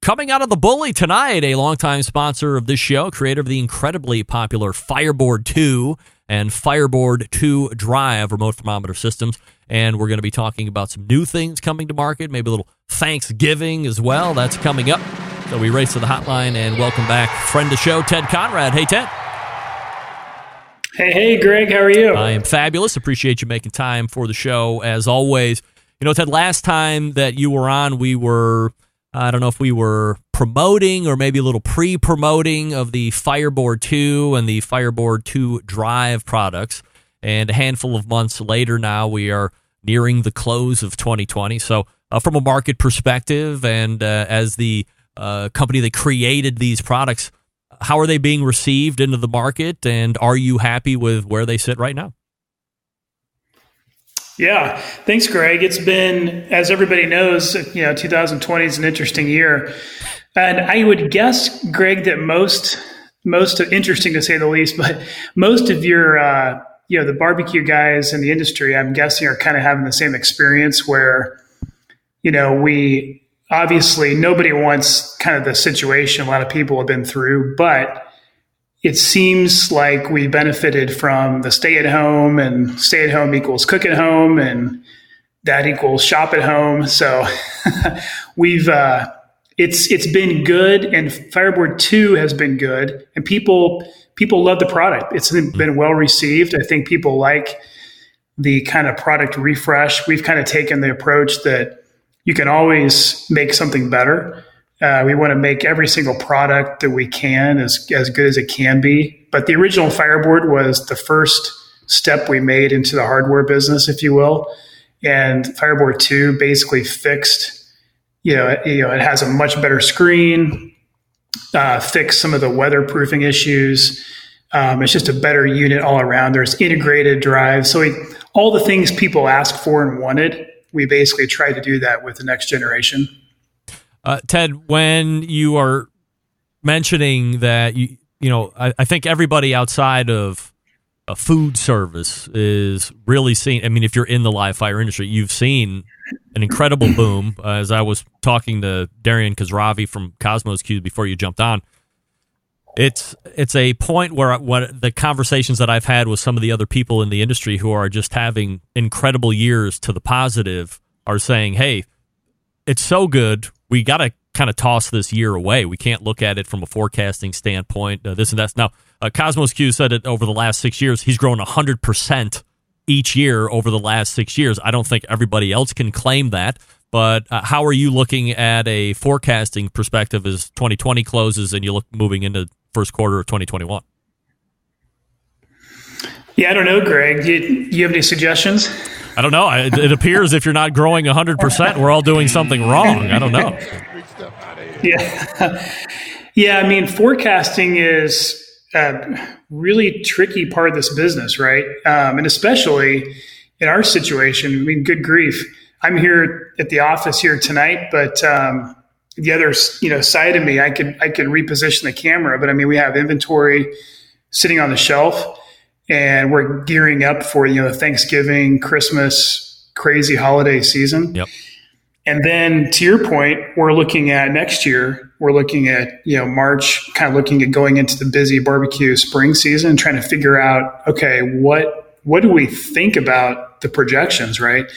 Speaker 2: Coming out of the bully tonight, a longtime sponsor of this show, creator of the incredibly popular Fireboard 2 and Fireboard 2 Drive remote thermometer systems. And we're going to be talking about some new things coming to market, maybe a little Thanksgiving as well. That's coming up. So we race to the hotline and welcome back friend of the show, Ted Conrad. Hey, Ted.
Speaker 13: Hey, hey, Greg. How are you?
Speaker 2: I am fabulous. Appreciate you making time for the show as always. You know, Ted, last time that you were on, we were, I don't know if we were promoting or maybe a little pre promoting of the Fireboard 2 and the Fireboard 2 Drive products. And a handful of months later now, we are nearing the close of 2020. So, uh, from a market perspective, and uh, as the uh, company that created these products, how are they being received into the market? And are you happy with where they sit right now?
Speaker 13: Yeah, thanks, Greg. It's been, as everybody knows, you know, 2020 is an interesting year, and I would guess, Greg, that most, most interesting to say the least, but most of your, uh, you know, the barbecue guys in the industry, I'm guessing, are kind of having the same experience where, you know, we obviously nobody wants kind of the situation a lot of people have been through, but it seems like we benefited from the stay at home and stay at home equals cook at home and that equals shop at home. So (laughs) we've, uh, it's, it's been good and Fireboard 2 has been good and people, people love the product. It's been well received. I think people like the kind of product refresh. We've kind of taken the approach that you can always make something better. Uh, we want to make every single product that we can as, as good as it can be. But the original Fireboard was the first step we made into the hardware business, if you will. And Fireboard 2 basically fixed, you know, it, you know, it has a much better screen, uh, fixed some of the weatherproofing issues. Um, it's just a better unit all around. There's integrated drives. So we, all the things people asked for and wanted we basically tried to do that with the next generation.
Speaker 2: Uh, Ted, when you are mentioning that you you know, I, I think everybody outside of a food service is really seeing. I mean, if you're in the live fire industry, you've seen an incredible (clears throat) boom. Uh, as I was talking to Darian Khosravi from Kosmo's Q before you jumped on, it's it's a point where what the conversations that I've had with some of the other people in the industry who are just having incredible years to the positive are saying, "Hey, it's so good. We got to kind of toss this year away. We can't look at it from a forecasting standpoint. Uh, this and that. Now, uh, Kosmo's Q said it over the last six years. He's grown hundred percent each year over the last six years. I don't think everybody else can claim that. But uh, how are you looking at a forecasting perspective as 2020 closes and you look moving into first quarter of 2021?
Speaker 13: Yeah, I don't know, Greg. You, you have any suggestions?
Speaker 2: I don't know. It, it appears if you're not growing 100%, we're all doing something wrong. I don't know.
Speaker 13: Yeah. (laughs) yeah, I mean, forecasting is a really tricky part of this business, right? Um, and especially in our situation, I mean, good grief. I'm here at the office here tonight, but um, the other, you know, side of me, I could I could reposition the camera, but I mean, we have inventory sitting on the shelf, and we're gearing up for you know Thanksgiving, Christmas, crazy holiday season.
Speaker 2: Yep.
Speaker 13: And then to your point, we're looking at next year, we're looking at, you know, March, kind of looking at going into the busy barbecue spring season, trying to figure out, okay, what, what do we think about the projections, right?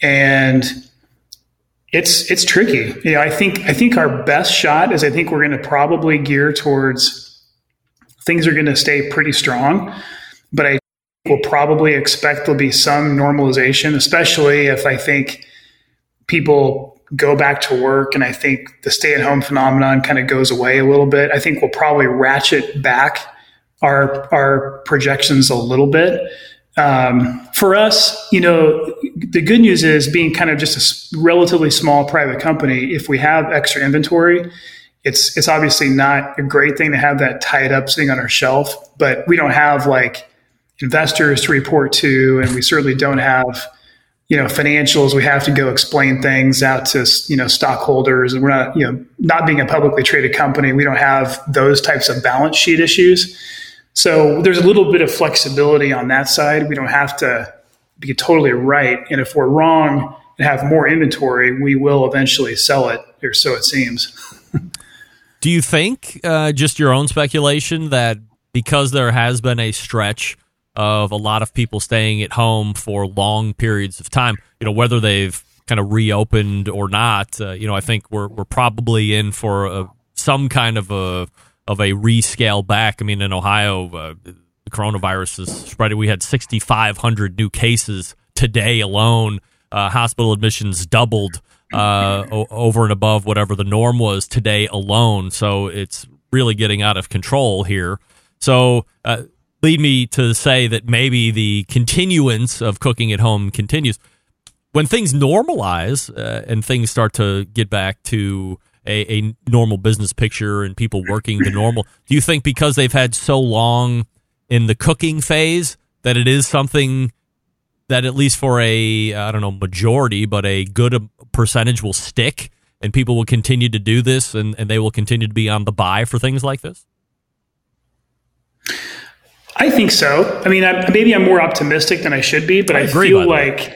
Speaker 13: And it's, it's tricky. You know, I think, I think our best shot is I think we're going to probably gear towards things are going to stay pretty strong, but I will probably expect there'll be some normalization, especially if I think, people go back to work and I think the stay at home phenomenon kind of goes away a little bit. I think we'll probably ratchet back our our projections a little bit. Um, for us, you know, the good news is being kind of just a relatively small private company. If we have extra inventory, it's it's obviously not a great thing to have that tied up sitting on our shelf. But we don't have like investors to report to, and we certainly don't have you know financials. We have to go explain things out to you know stockholders. And we're not you know not being a publicly traded company we don't have those types of balance sheet issues. So there's a little bit of flexibility on that side. We don't have to be totally right. And if we're wrong and have more inventory we will eventually sell it or so it seems. (laughs)
Speaker 2: Do you think uh, just your own speculation that because there has been a stretch of a lot of people staying at home for long periods of time. You know, whether they've kind of reopened or not. Uh, you know, I think we're we're probably in for a, some kind of a of a rescale back. I mean, in Ohio, uh, the coronavirus is spreading. We had 6,500 new cases today alone. Uh, hospital admissions doubled uh, o- over and above whatever the norm was today alone. So it's really getting out of control here. So uh, lead me to say that maybe the continuance of cooking at home continues. When things normalize uh, and things start to get back to a, a, normal business picture and people working the normal, do you think because they've had so long in the cooking phase that it is something that at least for a I don't know majority, but a good percentage will stick and people will continue to do this and, and they will continue to be on the buy for things like this?
Speaker 13: I think so. I mean, I, maybe I'm more optimistic than I should be, but I, I feel like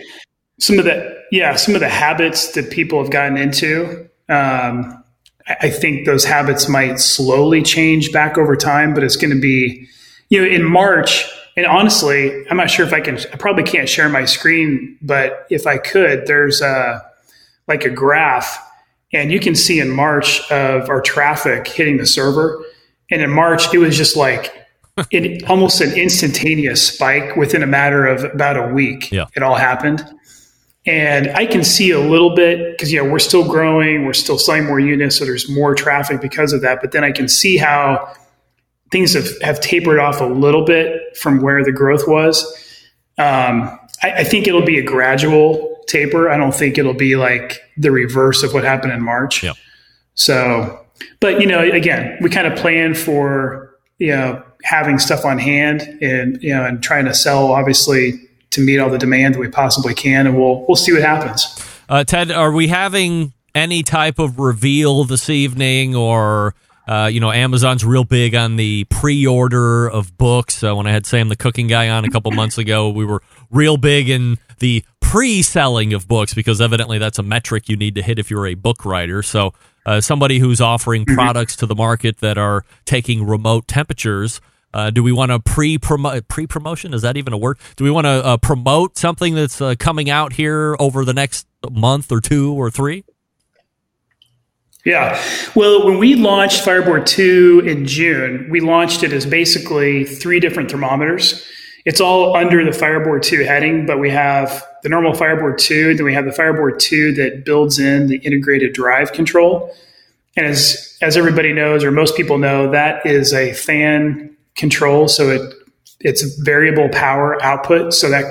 Speaker 13: some of the yeah, some of the habits that people have gotten into. Um, I think those habits might slowly change back over time, but it's going to be, you know, in March. And honestly, I'm not sure if I can. I probably can't share my screen, but if I could, there's a like a graph, and you can see in March of our traffic hitting the server. And in March, it was just like it almost an instantaneous spike within a matter of about a week.
Speaker 2: Yeah.
Speaker 13: It all happened. And I can see a little bit because, you know, we're still growing, we're still selling more units. So there's more traffic because of that. But then I can see how things have, have tapered off a little bit from where the growth was. Um, I, I think it'll be a gradual taper. I don't think it'll be like the reverse of what happened in March.
Speaker 2: Yep.
Speaker 13: So, but, you know, again, we kind of plan for, you know, having stuff on hand and you know and trying to sell obviously to meet all the demand that we possibly can and we'll we'll see what happens
Speaker 2: Uh, Ted, are we having any type of reveal this evening or uh, you know, Amazon's real big on the pre-order of books. Uh, when I had Sam the cooking guy on a couple months ago, we were real big in the pre-selling of books because evidently that's a metric you need to hit if you're a book writer. So, uh, somebody who's offering products to the market that are taking remote temperatures. Uh, do we want to pre pre promotion? Is that even a word? Do we want to uh, promote something that's uh, coming out here over the next month or two or three?
Speaker 13: Yeah. Well, when we launched Fireboard 2 in June, we launched it as basically three different thermometers. It's all under the Fireboard 2 heading, but we have the normal Fireboard 2, then we have the Fireboard 2 that builds in the integrated drive control. And as as everybody knows, or most people know, that is a fan control. So it it's variable power output. So that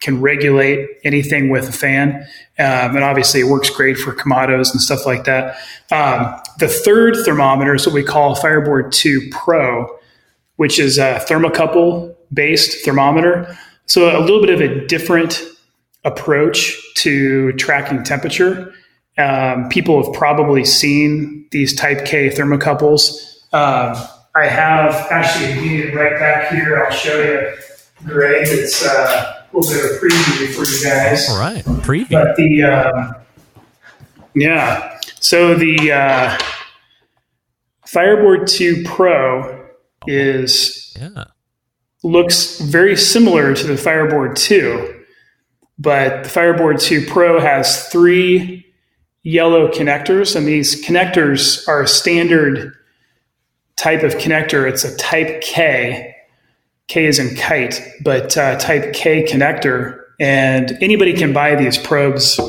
Speaker 13: can regulate anything with a fan. Um, and obviously, it works great for Kamados and stuff like that. Um, the third thermometer is what we call Fireboard 2 Pro, which is a thermocouple based thermometer. So, a little bit of a different approach to tracking temperature. Um, people have probably seen these Type K thermocouples. Um, I have actually a unit right back here. I'll show you, Greg. It's uh, little bit of a preview for you guys.
Speaker 2: All right, preview.
Speaker 13: But the um, yeah, so the uh, Fireboard Two Pro is
Speaker 2: yeah
Speaker 13: looks very similar to the Fireboard Two, but the Fireboard Two Pro has three yellow connectors, and these connectors are standard type of connector. It's a Type K K is in kite, but uh, type K connector. And anybody can buy these probes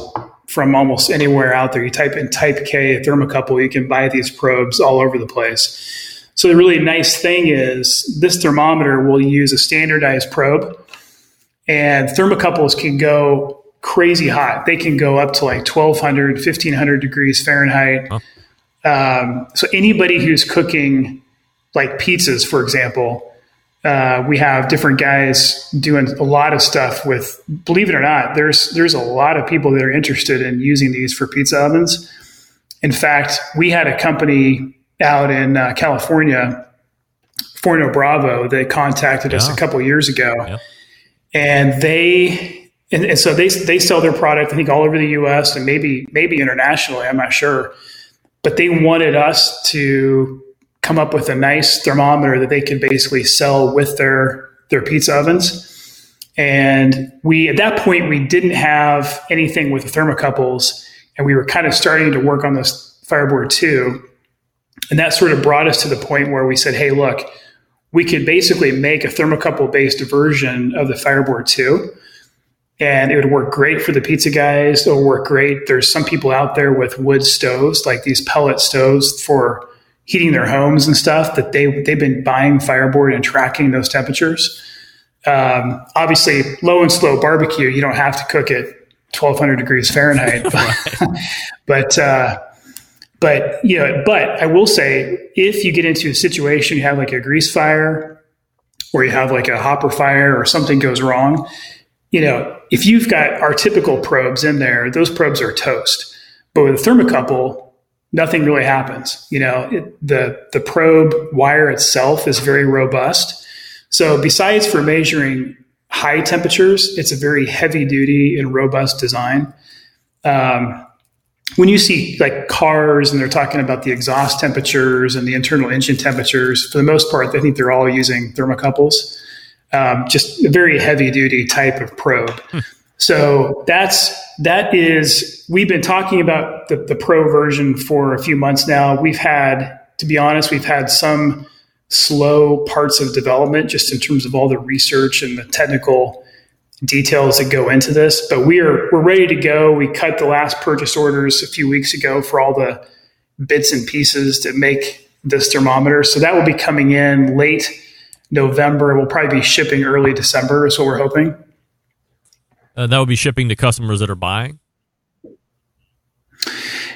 Speaker 13: from almost anywhere out there. You type in type K thermocouple, you can buy these probes all over the place. So the really nice thing is this thermometer will use a standardized probe, and thermocouples can go crazy hot. They can go up to like 1200, 1500 degrees Fahrenheit. Huh. Um, so anybody who's cooking like pizzas, for example, uh, we have different guys doing a lot of stuff with. Believe it or not, there's there's a lot of people that are interested in using these for pizza ovens. In fact, we had a company out in uh, California, Forno Bravo, that contacted yeah. us a couple years ago, yeah. and they and, and, so they they sell their product I think all over the U.S. and maybe maybe internationally. I'm not sure, but they wanted us to come up with a nice thermometer that they could basically sell with their their pizza ovens. And we at that point we didn't have anything with the thermocouples, and we were kind of starting to work on this Fireboard 2. And that sort of brought us to the point where we said, hey, look, we could basically make a thermocouple based version of the Fireboard 2 and it would work great for the pizza guys. It'll work great. There's some people out there with wood stoves, like these pellet stoves for heating their homes and stuff that they they've been buying Fireboard and tracking those temperatures. Um, obviously, low and slow barbecue, you don't have to cook it 1200 degrees Fahrenheit, but (laughs) (laughs) but, uh, but you know, but I will say, if you get into a situation you have like a grease fire, or you have like a hopper fire, or something goes wrong, you know, if you've got our typical probes in there, those probes are toast. But with a thermocouple, nothing really happens. You know, it, the the probe wire itself is very robust. So besides for measuring high temperatures, it's a very heavy duty and robust design. Um, when you see like cars and they're talking about the exhaust temperatures and the internal engine temperatures, for the most part, I think they're all using thermocouples. Um, just a very heavy duty type of probe. Hmm. So that's that is we've been talking about the, the pro version for a few months now. We've had, to be honest, we've had some slow parts of development just in terms of all the research and the technical details that go into this. But we are we're ready to go. We cut the last purchase orders a few weeks ago for all the bits and pieces to make this thermometer. So that will be coming in late November. We'll probably be shipping early December is what we're hoping.
Speaker 2: Uh, that would be shipping to customers that are buying.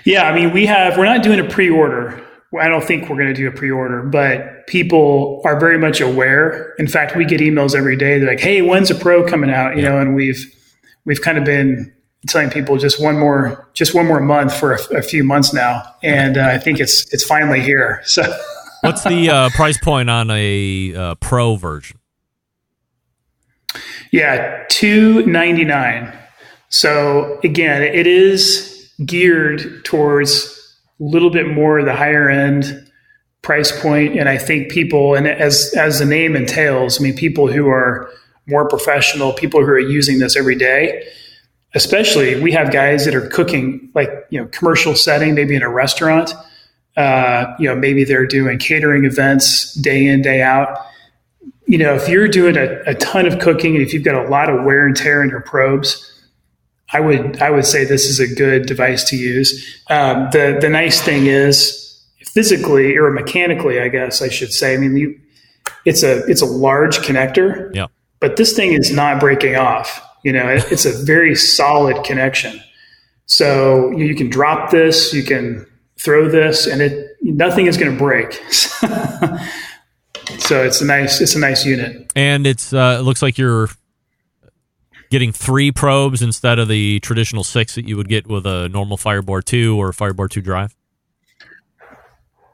Speaker 13: Yeah, I mean, we have. We're not doing a pre-order. I don't think we're going to do a pre-order, but people are very much aware. In fact, we get emails every day. They're like, "Hey, when's a Pro coming out?" You know, and we've we've kind of been telling people just one more just one more month for a, a few months now, and uh, I think it's it's finally here. So, (laughs)
Speaker 2: what's the uh, price point on a uh, pro version?
Speaker 13: Yeah, two ninety nine. So again, it is geared towards a little bit more the higher end price point, and I think people, and as as the name entails, I mean, people who are more professional, people who are using this every day. Especially, we have guys that are cooking like you know commercial setting, maybe in a restaurant. Uh, you know, maybe they're doing catering events day in day out you know, if you're doing a, a, ton of cooking and if you've got a lot of wear and tear in your probes, I would I would say this is a good device to use. Um, the the nice thing is physically or mechanically, I guess I should say. I mean, you, it's a it's a large connector,
Speaker 2: yeah.
Speaker 13: but this thing is not breaking off. You know, it, it's a very solid connection. So you, you can drop this, you can throw this, and it nothing is going to break. (laughs) so it's a nice it's a nice unit.
Speaker 2: And it's uh, it looks like you're getting three probes instead of the traditional six that you would get with a normal Fireboard 2 or Fireboard 2 drive?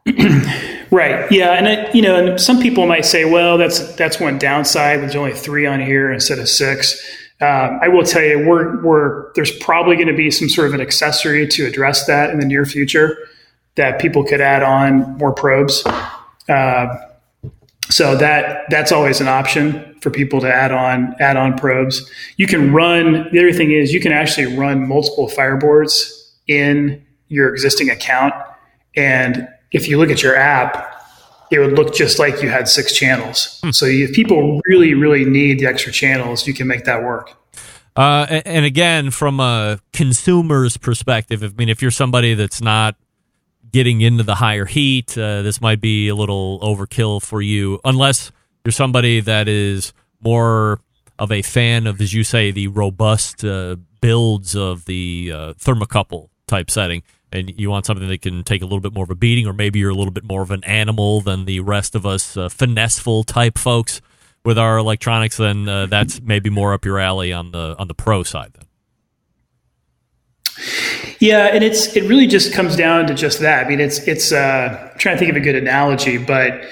Speaker 2: (clears throat)
Speaker 13: Right yeah and it, you know and some people might say well that's that's one downside there's only three on here instead of six. Um, I will tell you, we're, we're there's probably going to be some sort of an accessory to address that in the near future that people could add on more probes. Uh, so that that's always an option for people to add on add on probes. You can run. The other thing is you can actually run multiple fireboards in your existing account, and if you look at your app, it would look just like you had six channels. Hmm. So if people really really need the extra channels, you can make that work.
Speaker 2: Uh, and again, from a consumer's perspective, I mean, if you're somebody that's not getting into the higher heat, uh, this might be a little overkill for you, unless you're somebody that is more of a fan of, as you say, the robust uh, builds of the uh, thermocouple type setting. And you want something that can take a little bit more of a beating, or maybe you're a little bit more of an animal than the rest of us uh, finesseful type folks with our electronics. Then uh, that's maybe more up your alley on the on the pro side. Then.
Speaker 13: Yeah, and it's it really just comes down to just that. I mean, it's it's uh, I'm trying to think of a good analogy, but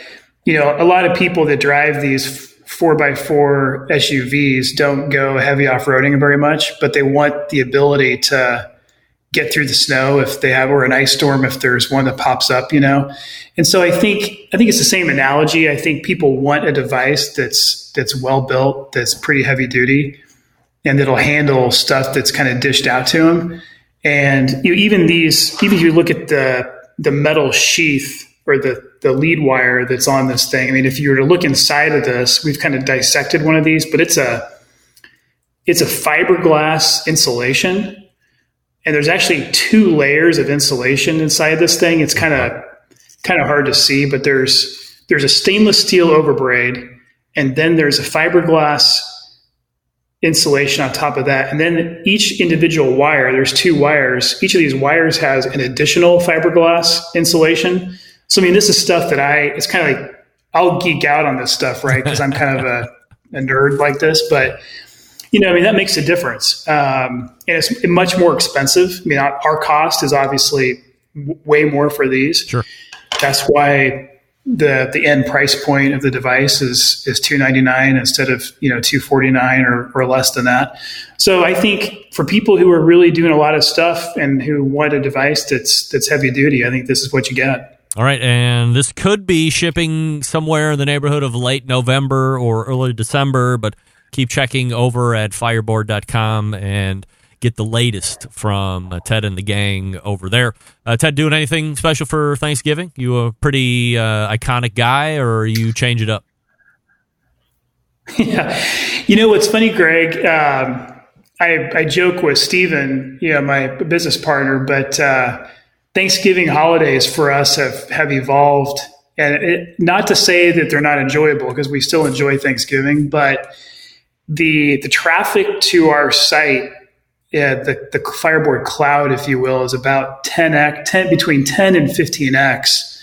Speaker 13: you know, a lot of people that drive these four by four SUVs don't go heavy off roading very much, but they want the ability to get through the snow if they have or an ice storm if there's one that pops up, you know. And so I think I think it's the same analogy. I think people want a device that's that's well built, that's pretty heavy duty, and that'll handle stuff that's kind of dished out to them. And you know, even these, even if you look at the the metal sheath or the the lead wire that's on this thing, I mean, if you were to look inside of this, we've kind of dissected one of these, but it's a it's a fiberglass insulation, and there's actually two layers of insulation inside this thing. It's kind of kind of hard to see, but there's there's a stainless steel overbraid, and then there's a fiberglass insulation on top of that. And then each individual wire, there's two wires. Each of these wires has an additional fiberglass insulation. So, I mean, this is stuff that I, it's kind of like, I'll geek out on this stuff, right? Because I'm kind of a, a, nerd like this. But, you know, I mean, that makes a difference. Um, and it's much more expensive. I mean, our cost is obviously w- way more for these.
Speaker 2: Sure.
Speaker 13: That's why the the end price point of the device is is 299 instead of you know 249 or, or less than that. So i think for people who are really doing a lot of stuff and who want a device that's that's heavy duty i think this is what you get.
Speaker 2: All right and this could be shipping somewhere in the neighborhood of late november or early december but keep checking over at fireboard.com and get the latest from uh, Ted and the gang over there. Uh, Ted, doing anything special for Thanksgiving? You a pretty uh, iconic guy, or you change it up? (laughs)
Speaker 13: Yeah, you know what's funny, Greg. Um, I, I joke with Stephen, you know, my business partner, but uh, Thanksgiving holidays for us have have evolved, and it, not to say that they're not enjoyable because we still enjoy Thanksgiving, but the the traffic to our site yeah, the, the Fireboard cloud, if you will, is about 10x, 10, between 10 and 15x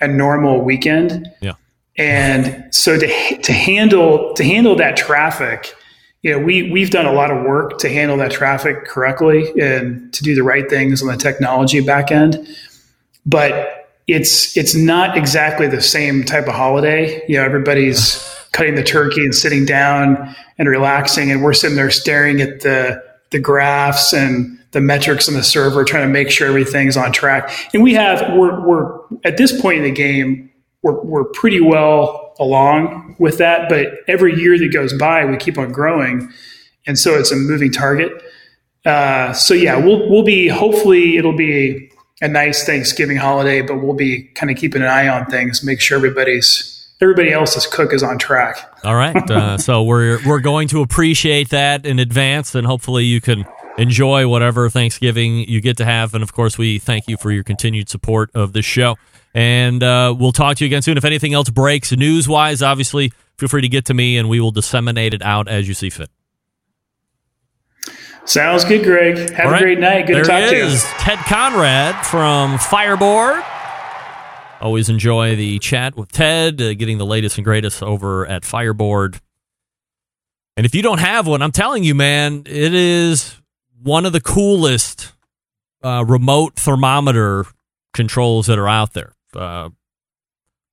Speaker 13: a normal weekend.
Speaker 2: Yeah.
Speaker 13: And so to, to handle, to handle that traffic, you know, we we've done a lot of work to handle that traffic correctly and to do the right things on the technology back end. But it's it's not exactly the same type of holiday. You know, everybody's (laughs) cutting the turkey and sitting down and relaxing, and we're sitting there staring at the the graphs and the metrics on the server, trying to make sure everything's on track. And we have we're we're at this point in the game, we're we're pretty well along with that. But every year that goes by, we keep on growing, and so it's a moving target. Uh, so yeah, we'll we'll be hopefully it'll be a, a nice Thanksgiving holiday, but we'll be kind of keeping an eye on things, make sure everybody's everybody else's cook is on track.
Speaker 2: All right, uh, (laughs) so we're we're going to appreciate that in advance, and hopefully you can enjoy whatever Thanksgiving you get to have. And of course, we thank you for your continued support of this show. And uh, we'll talk to you again soon. If anything else breaks news wise, obviously, feel free to get to me and we will disseminate it out as you see fit.
Speaker 13: Sounds good, Greg. Have a great night. Good
Speaker 2: there
Speaker 13: to talk
Speaker 2: he
Speaker 13: to you.
Speaker 2: Ted Conrad from Fireboard. Always enjoy the chat with Ted, uh, getting the latest and greatest over at Fireboard. And if you don't have one, I'm telling you, man, it is one of the coolest uh, remote thermometer controls that are out there. Uh,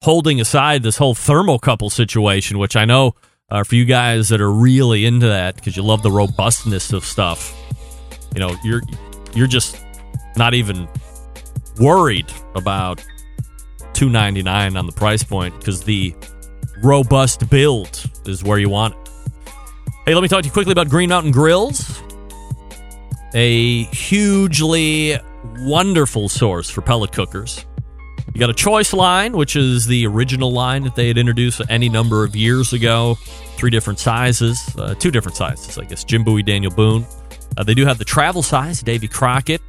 Speaker 2: holding aside this whole thermocouple situation, which I know uh, for you guys that are really into that because you love the robustness of stuff, you know, you're you're just not even worried about two ninety nine on the price point because the robust build is where you want it. Hey, let me talk to you quickly about Green Mountain Grills, a hugely wonderful source for pellet cookers. You got a choice line, which is the original line that they had introduced any number of years ago. Three different sizes, uh, two different sizes, I guess. Jim Bowie, Daniel Boone. Uh, they do have the travel size, Davy Crockett,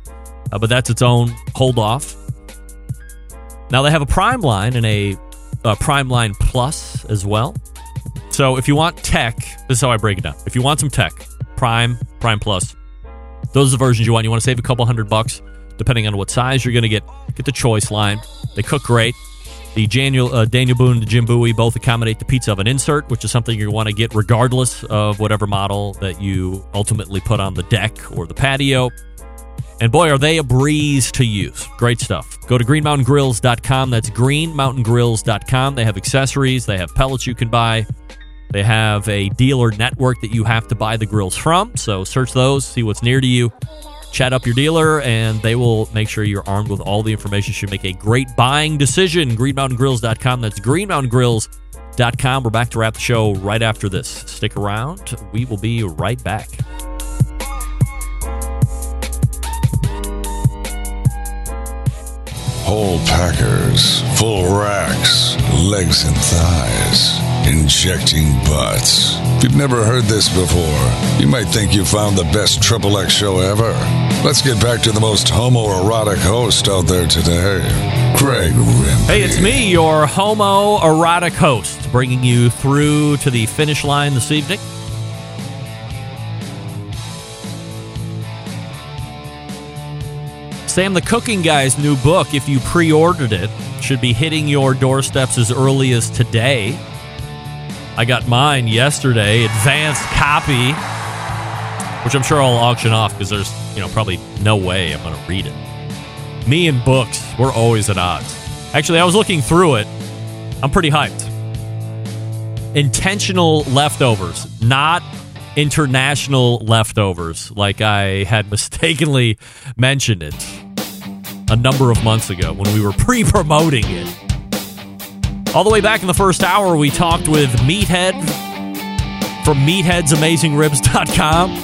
Speaker 2: uh, but that's its own hold off. Now they have a Prime line and a, a Prime line Plus as well. So if you want tech, this is how I break it down. If you want some tech, Prime, Prime Plus, those are the versions you want. You want to save a couple hundred bucks, depending on what size you're going to get. Get the choice line. They cook great. The Daniel, uh, Daniel Boone and the Jim Bowie both accommodate the pizza oven insert, which is something you want to get regardless of whatever model that you ultimately put on the deck or the patio. And boy, are they a breeze to use. Great stuff. Go to greenmountaingrills.com. That's greenmountaingrills.com. They have accessories, they have pellets you can buy. They have a dealer network that you have to buy the grills from. So search those, see what's near to you, chat up your dealer, and they will make sure you're armed with all the information. Should make a great buying decision. GreenMountainGrills.com. That's GreenMountainGrills.com. We're back to wrap the show right after this. Stick around. We will be right back.
Speaker 11: Whole packers, full racks, legs and thighs, injecting butts. If you've never heard this before, you might think you found the best Triple X show ever. Let's get back to the most homoerotic host out there today, Craig.
Speaker 2: Hey, it's me, your homoerotic host, bringing you through to the finish line this evening. Sam the Cooking Guy's new book, if you pre ordered it, should be hitting your doorsteps as early as today. I got mine yesterday, advanced copy, which I'm sure I'll auction off because there's, you know, probably no way I'm going to read it. Me and books, we're always at odds. Actually, I was looking through it. I'm pretty hyped. Intentional leftovers, not international leftovers, like I had mistakenly mentioned it a number of months ago when we were pre promoting it. All the way back in the first hour, we talked with Meathead from meatheadsamangingribs.com.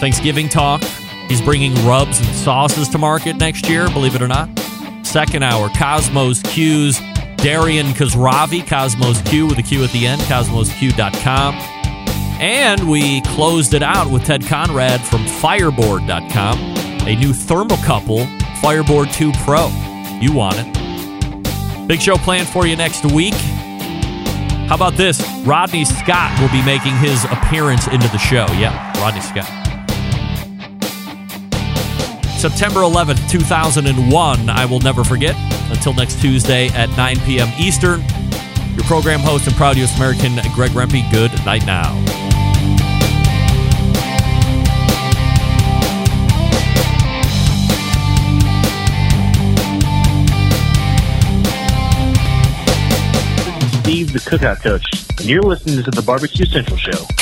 Speaker 2: Thanksgiving talk. He's bringing rubs and sauces to market next year, believe it or not. Second hour, Kosmo's Q's Darian Khosravi, Kosmo's Q with a Q at the end, kosmosq.com. And we closed it out with Ted Conrad from Fireboard.com, a new thermocouple, Fireboard 2 Pro. You want it. Big show planned for you next week. How about this? Rodney Scott will be making his appearance into the show. Yeah, Rodney Scott. September 11th, 2001. I will never forget. Until next Tuesday at 9 p.m. Eastern. Your program host and proud U.S. American, Greg Rempe. Good night now.
Speaker 14: The Cookout Coach, and you're listening to the Barbecue Central Show.